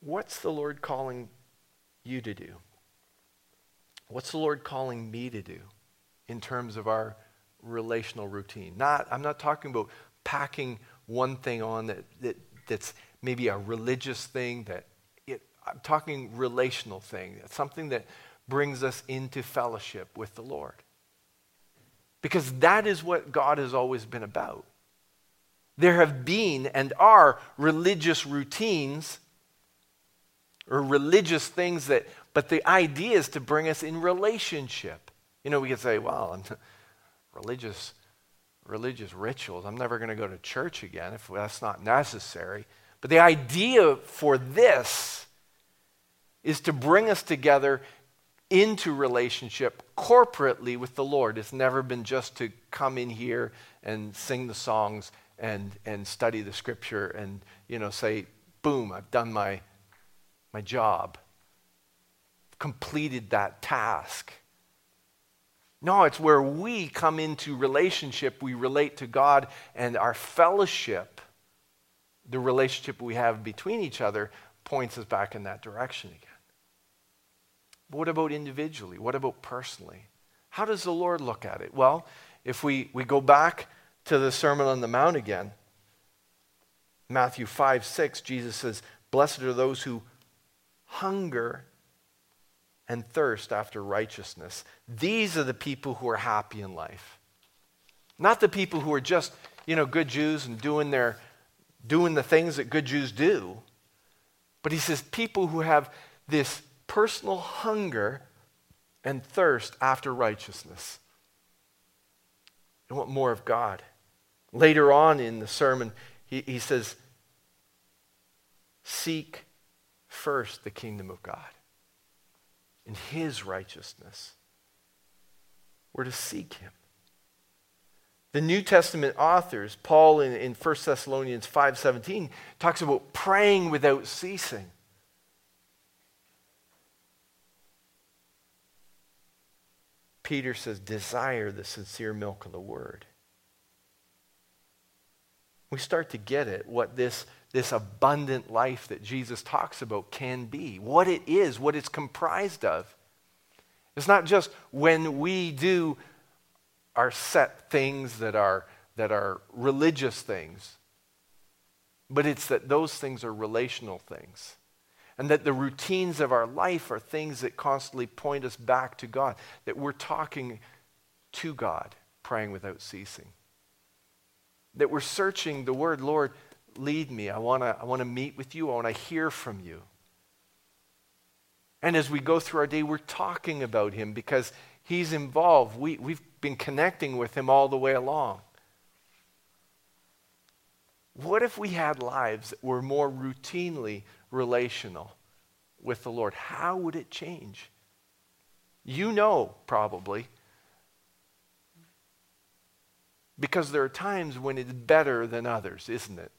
What's the Lord calling you to do? What's the Lord calling me to do in terms of our relational routine? Not, I'm not talking about packing one thing on that, that that's maybe a religious thing that it, I'm talking relational thing. Something that brings us into fellowship with the Lord. Because that is what God has always been about. There have been and are religious routines or religious things that, but the idea is to bring us in relationship. You know, we could say, well, I'm religious, religious rituals. I'm never going to go to church again if that's not necessary. But the idea for this is to bring us together into relationship corporately with the Lord. It's never been just to come in here and sing the songs and, and study the scripture and, you know, say, boom, I've done my, my job, completed that task. No, it's where we come into relationship, we relate to God, and our fellowship, the relationship we have between each other, points us back in that direction again. But what about individually? What about personally? How does the Lord look at it? Well, if we, we go back to the Sermon on the Mount again, Matthew 5 6, Jesus says, Blessed are those who hunger and thirst after righteousness. These are the people who are happy in life. Not the people who are just, you know, good Jews and doing their doing the things that good Jews do. But he says people who have this personal hunger and thirst after righteousness. I want more of God. Later on in the sermon, he, he says, Seek first the kingdom of God and his righteousness. We're to seek him. The New Testament authors, Paul in, in 1 Thessalonians 5.17, talks about praying without ceasing. Peter says, desire the sincere milk of the word. we start to get it what this, this abundant life that Jesus talks about can be, what it is, what it's comprised of. It's not just when we do our set things that are, that are religious things, but it's that those things are relational things. And that the routines of our life are things that constantly point us back to God, that we're talking to God, praying without ceasing. That we're searching the word, Lord, lead me. I want to I wanna meet with you. I want to hear from you. And as we go through our day, we're talking about him because he's involved. We, we've been connecting with him all the way along. What if we had lives that were more routinely relational with the Lord? How would it change? You know, probably. Because there are times when it's better than others, isn't it?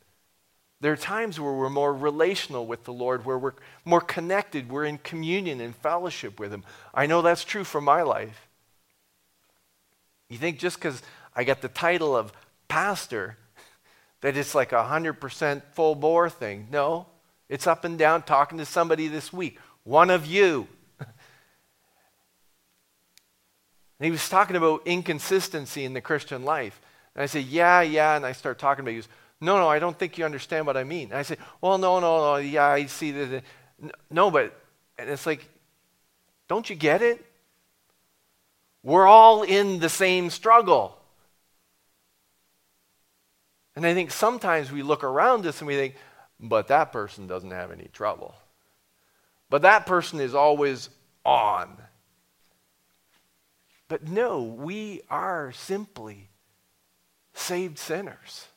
There are times where we're more relational with the Lord, where we're more connected, we're in communion and fellowship with Him. I know that's true for my life. You think just because I got the title of pastor, that it's like a 100% full bore thing. No, it's up and down talking to somebody this week. One of you. and he was talking about inconsistency in the Christian life. And I said, Yeah, yeah. And I start talking about. He goes, No, no, I don't think you understand what I mean. And I say, Well, no, no, no. Yeah, I see that. No, but, and it's like, Don't you get it? We're all in the same struggle. And I think sometimes we look around us and we think, but that person doesn't have any trouble. But that person is always on. But no, we are simply saved sinners,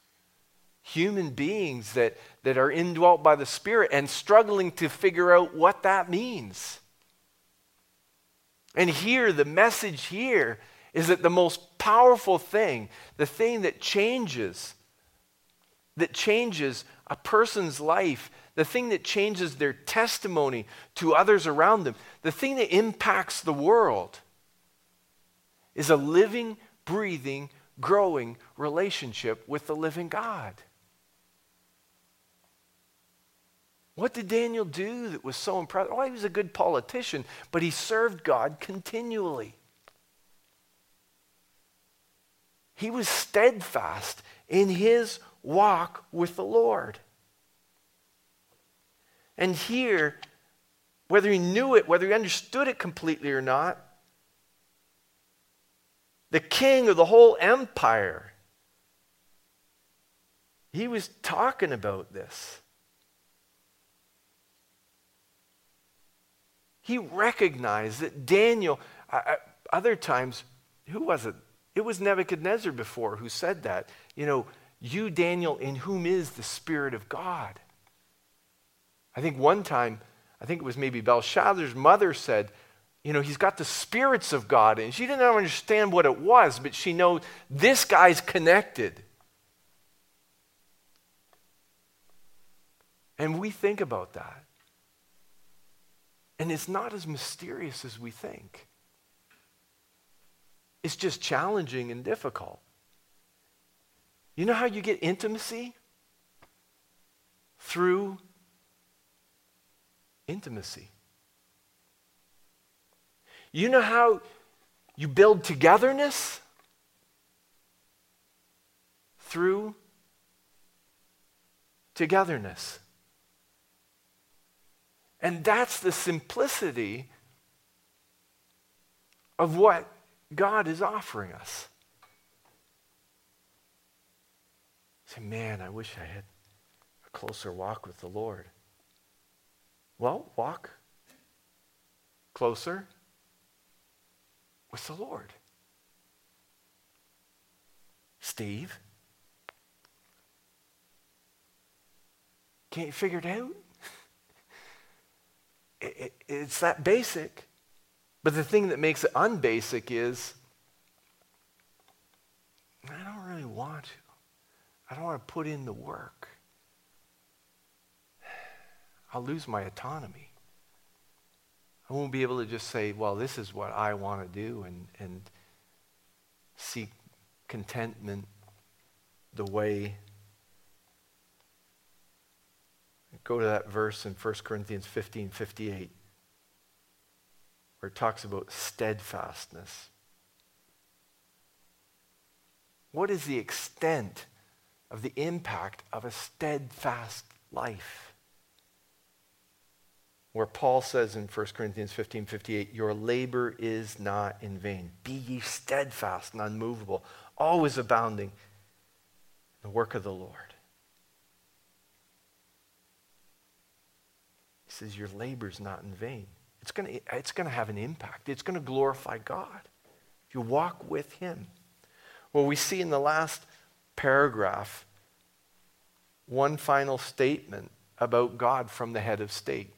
human beings that, that are indwelt by the Spirit and struggling to figure out what that means. And here, the message here is that the most powerful thing, the thing that changes, that changes a person's life, the thing that changes their testimony to others around them, the thing that impacts the world, is a living, breathing, growing relationship with the living God. What did Daniel do that was so impressive? Oh, he was a good politician, but he served God continually. He was steadfast in his walk with the Lord. And here, whether he knew it, whether he understood it completely or not, the king of the whole empire, he was talking about this. He recognized that Daniel, other times, who was it? It was Nebuchadnezzar before who said that. You know, you, Daniel, in whom is the Spirit of God. I think one time, I think it was maybe Belshazzar's mother said, you know, he's got the spirits of God. And she didn't understand what it was, but she knows this guy's connected. And we think about that. And it's not as mysterious as we think. It's just challenging and difficult. You know how you get intimacy? Through intimacy. You know how you build togetherness? Through togetherness. And that's the simplicity of what God is offering us. Say, man, I wish I had a closer walk with the Lord. Well, walk closer with the Lord. Steve, can't you figure it out? It, it, it's that basic. But the thing that makes it unbasic is I don't really want to. I don't want to put in the work. I'll lose my autonomy. I won't be able to just say, well, this is what I want to do and, and seek contentment the way Go to that verse in 1 Corinthians 15 58, where it talks about steadfastness. What is the extent of the impact of a steadfast life? Where Paul says in 1 Corinthians 15 58, Your labor is not in vain. Be ye steadfast and unmovable, always abounding in the work of the Lord. He says, Your labor is not in vain. It's going to it's going to have an impact, it's going to glorify God if you walk with Him. Well, we see in the last paragraph one final statement about God from the head of state.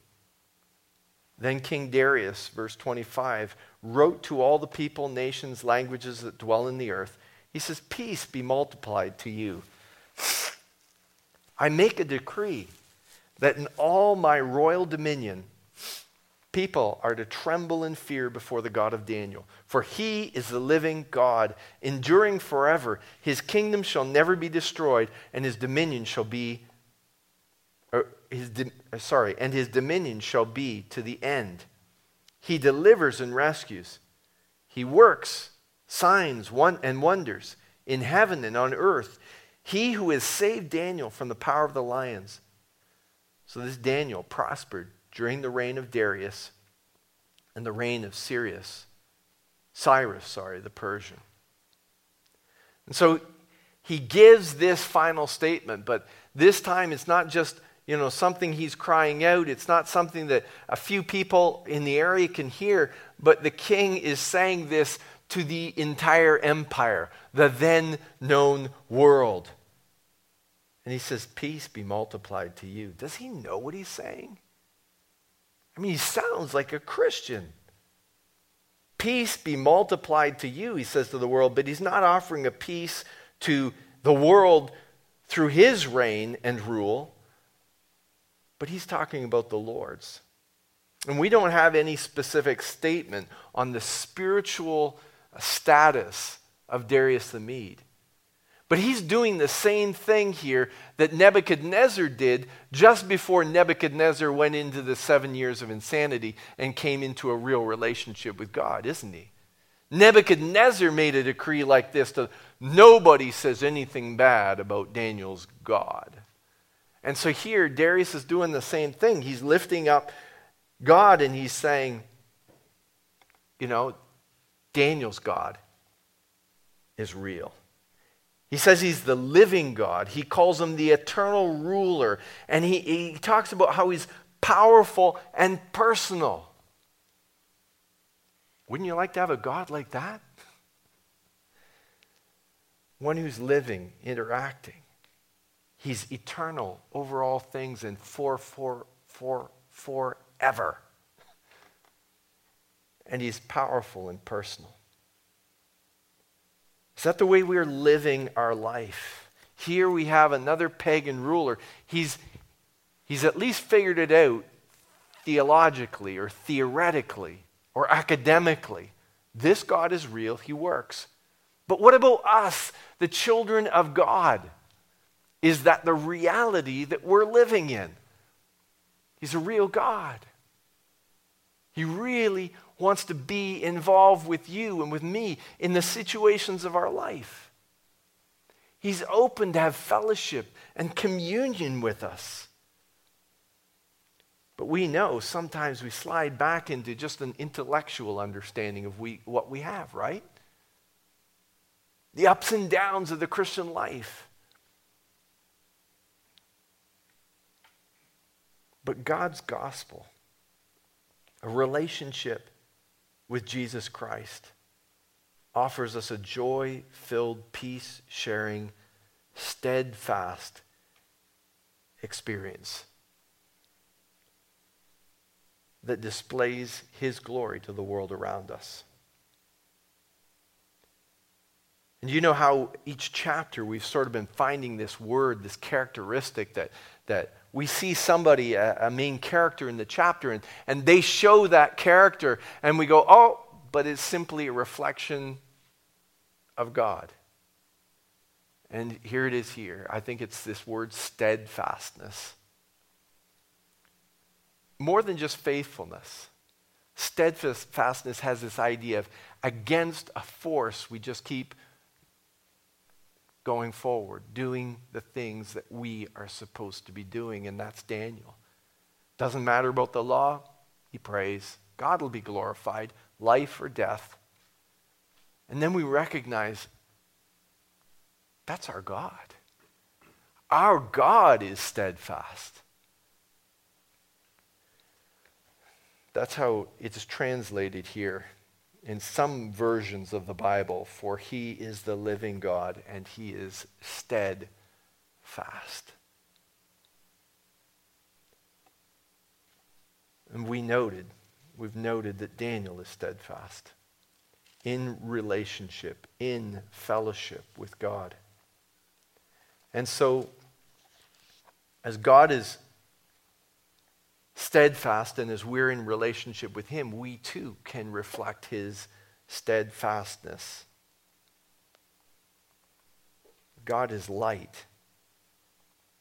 Then King Darius, verse 25, wrote to all the people, nations, languages that dwell in the earth. He says, Peace be multiplied to you. I make a decree that in all my royal dominion, people are to tremble in fear before the God of Daniel. For he is the living God, enduring forever. His kingdom shall never be destroyed, and his dominion shall be, his uh, sorry, and his dominion shall be to the end. He delivers and rescues. He works signs and wonders in heaven and on earth. He who has saved Daniel from the power of the lions. So this Daniel prospered during the reign of Darius and the reign of Cyrus, Cyrus, sorry, the Persian. And so he gives this final statement, but this time it's not just you know something he's crying out it's not something that a few people in the area can hear but the king is saying this to the entire empire the then known world and he says peace be multiplied to you does he know what he's saying I mean, he sounds like a Christian. Peace be multiplied to you, he says to the world, but he's not offering a peace to the world through his reign and rule, but he's talking about the Lord's. And we don't have any specific statement on the spiritual status of Darius the Mede. But he's doing the same thing here that Nebuchadnezzar did just before Nebuchadnezzar went into the seven years of insanity and came into a real relationship with God, isn't he? Nebuchadnezzar made a decree like this to nobody says anything bad about Daniel's God. And so here, Darius is doing the same thing. He's lifting up God and he's saying, you know, Daniel's God is real. He says he's the living God. He calls him the eternal ruler. And he, he talks about how he's powerful and personal. Wouldn't you like to have a God like that? One who's living, interacting. He's eternal over all things and for, for, for, forever. And he's powerful and personal. Is that the way we're living our life? Here we have another pagan ruler. He's, he's at least figured it out theologically or theoretically or academically. This God is real, He works. But what about us, the children of God? Is that the reality that we're living in? He's a real God. He really wants to be involved with you and with me in the situations of our life. He's open to have fellowship and communion with us. But we know sometimes we slide back into just an intellectual understanding of we, what we have, right? The ups and downs of the Christian life. But God's gospel, a relationship with Jesus Christ offers us a joy filled, peace sharing, steadfast experience that displays His glory to the world around us. And you know how each chapter we've sort of been finding this word, this characteristic that, that we see somebody, a, a, main character in the chapter, and, and they show that character, and we go, oh, but it's simply a reflection of God. And here it is here. I think it's this word steadfastness. more than just faithfulness. Steadfastness has this idea of against a force, we just keep going forward, doing the things that we are supposed to be doing, and that's Daniel. Doesn't matter about the law, he prays. God will be glorified, life or death. And then we recognize that's our God. Our God is steadfast. That's how it's translated here in some versions of the Bible, for he is the living God and he is steadfast. And we noted, we've noted that Daniel is steadfast in relationship, in fellowship with God. And so, as God is steadfast and as we're in relationship with Him, we too can reflect His steadfastness. God is light.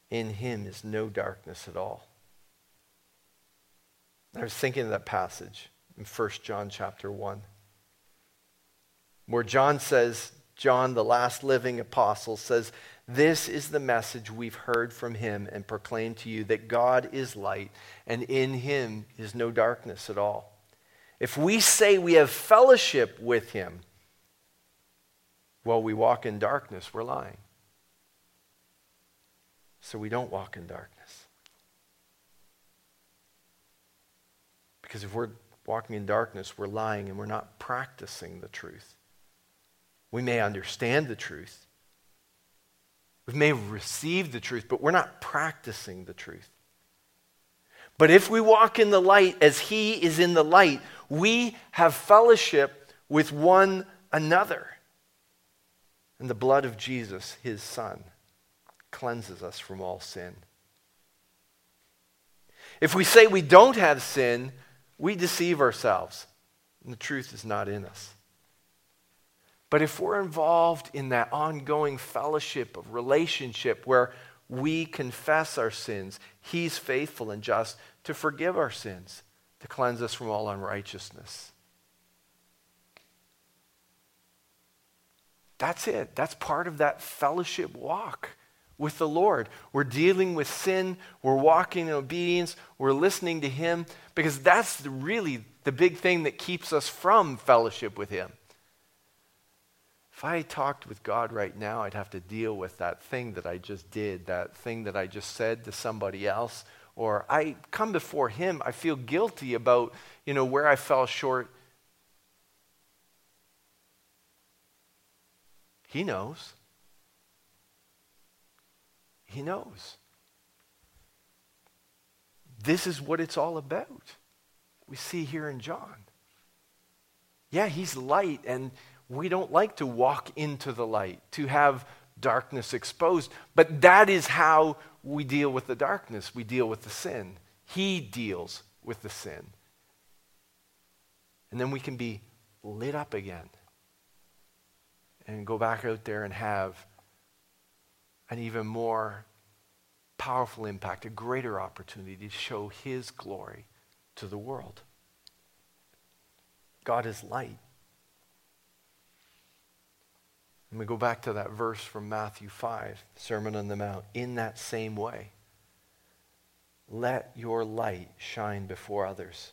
In Him is no darkness at all. I was thinking of that passage in 1 John chapter 1, where John says, John, the last living apostle, says, This is the message we've heard from him and proclaimed to you that God is light, and in him is no darkness at all. If we say we have fellowship with him while we walk in darkness, we're lying. So we don't walk in darkness. Because if we're walking in darkness, we're lying and we're not practicing the truth. We may understand the truth. We may have received the truth, but we're not practicing the truth. But if we walk in the light as He is in the light, we have fellowship with one another. And the blood of Jesus, His Son, cleanses us from all sin. If we say we don't have sin, we deceive ourselves, and the truth is not in us. But if we're involved in that ongoing fellowship of relationship where we confess our sins, He's faithful and just to forgive our sins, to cleanse us from all unrighteousness. That's it. That's part of that fellowship walk with the Lord. We're dealing with sin, we're walking in obedience, we're listening to Him, because that's really the big thing that keeps us from fellowship with Him. If I talked with God right now, I'd have to deal with that thing that I just did, that thing that I just said to somebody else, or I come before Him, I feel guilty about, you know, where I fell short. He knows. He knows. This is what it's all about. We see here in John. Yeah, he's light, and we don't like to walk into the light, to have darkness exposed. But that is how we deal with the darkness. We deal with the sin. He deals with the sin. And then we can be lit up again and go back out there and have an even more powerful impact, a greater opportunity to show His glory to the world. God is light. And we go back to that verse from Matthew 5, Sermon on the Mount. In that same way, let your light shine before others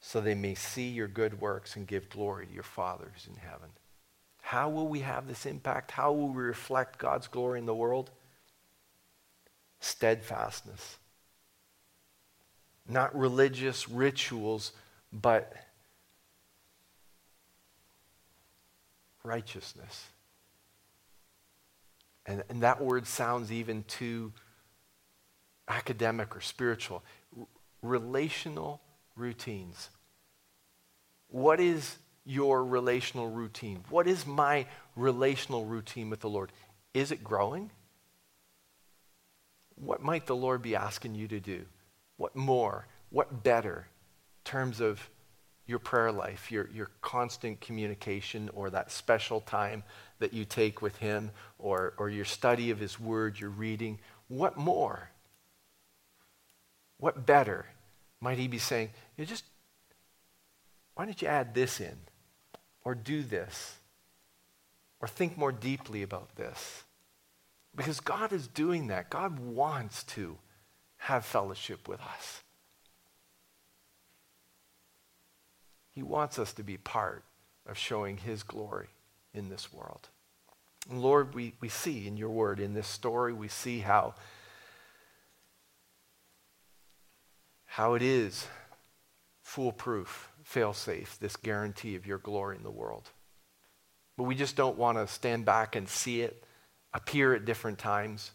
so they may see your good works and give glory to your fathers in heaven. How will we have this impact? How will we reflect God's glory in the world? Steadfastness. Not religious rituals, but righteousness. And, and that word sounds even too academic or spiritual. R- relational routines. What is your relational routine? What is my relational routine with the Lord? Is it growing? What might the Lord be asking you to do? What more? What better in terms of your prayer life, your, your constant communication, or that special time that you take with Him, or, or your study of His Word, your reading? What more? What better Might he be saying, you just, why don't you add this in? Or do this? Or think more deeply about this? Because God is doing that. God wants to have fellowship with us. He wants us to be part of showing his glory in this world. And Lord, we, we see in your word, in this story, we see how, how it is foolproof, fail-safe, this guarantee of your glory in the world. But we just don't want to stand back and see it appear at different times.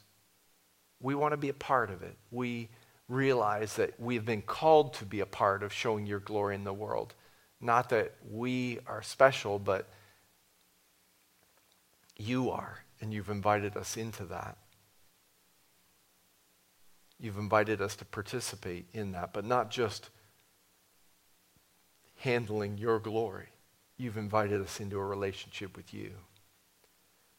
We want to be a part of it. We realize that we've been called to be a part of showing your glory in the world. Not that we are special, but you are, and you've invited us into that. You've invited us to participate in that, but not just handling your glory. You've invited us into a relationship with you.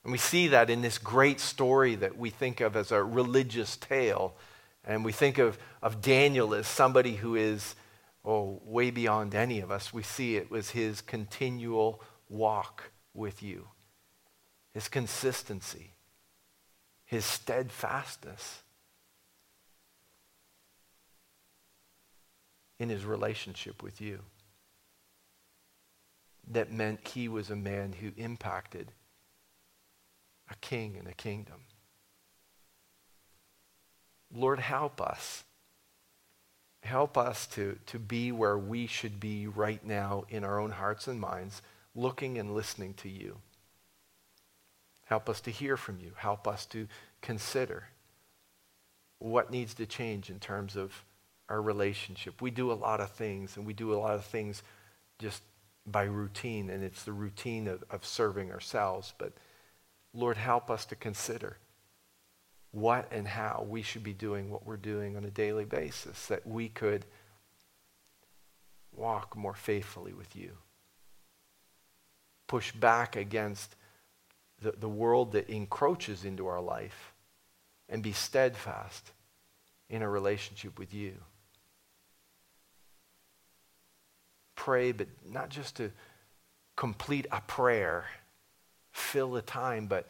And we see that in this great story that we think of as a religious tale. And we think of, of Daniel as somebody who is oh, way beyond any of us. We see it was his continual walk with you, his consistency, his steadfastness in his relationship with you. That meant he was a man who impacted a king and a kingdom. Lord, help us help us to, to be where we should be right now in our own hearts and minds, looking and listening to you. Help us to hear from you. Help us to consider what needs to change in terms of our relationship. We do a lot of things, and we do a lot of things just by routine, and it's the routine of, of serving ourselves. But Lord, help us to consider what and how we should be doing what we're doing on a daily basis, that we could walk more faithfully with you. Push back against the, the world that encroaches into our life and be steadfast in a relationship with you. Pray, but not just to complete a prayer, fill a time, but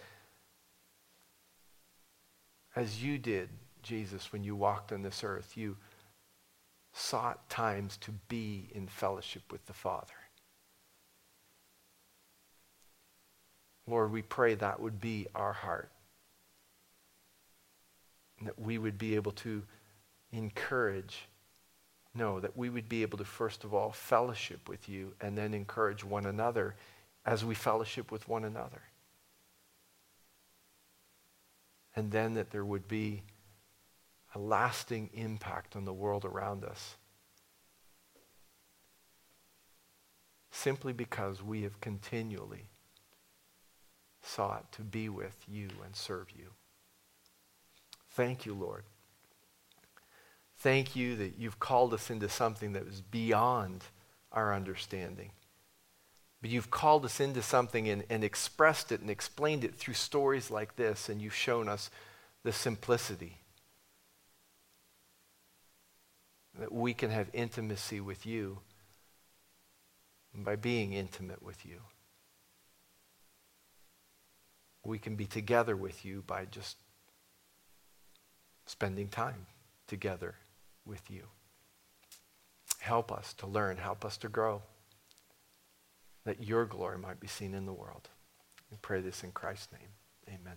as you did, Jesus, when you walked on this earth. You sought times to be in fellowship with the Father. Lord, we pray that would be our heart. That we would be able to encourage, no, that we would be able to, first of all, fellowship with you and then encourage one another as we fellowship with one another and then that there would be a lasting impact on the world around us. Simply because we have continually sought to be with you and serve you. Thank you, Lord. Thank you that you've called us into something that was beyond our understanding. But you've called us into something and, and expressed it and explained it through stories like this, and you've shown us the simplicity that we can have intimacy with you by being intimate with you. We can be together with you by just spending time together with you. Help us to learn, help us to grow that your glory might be seen in the world. We pray this in Christ's name. Amen.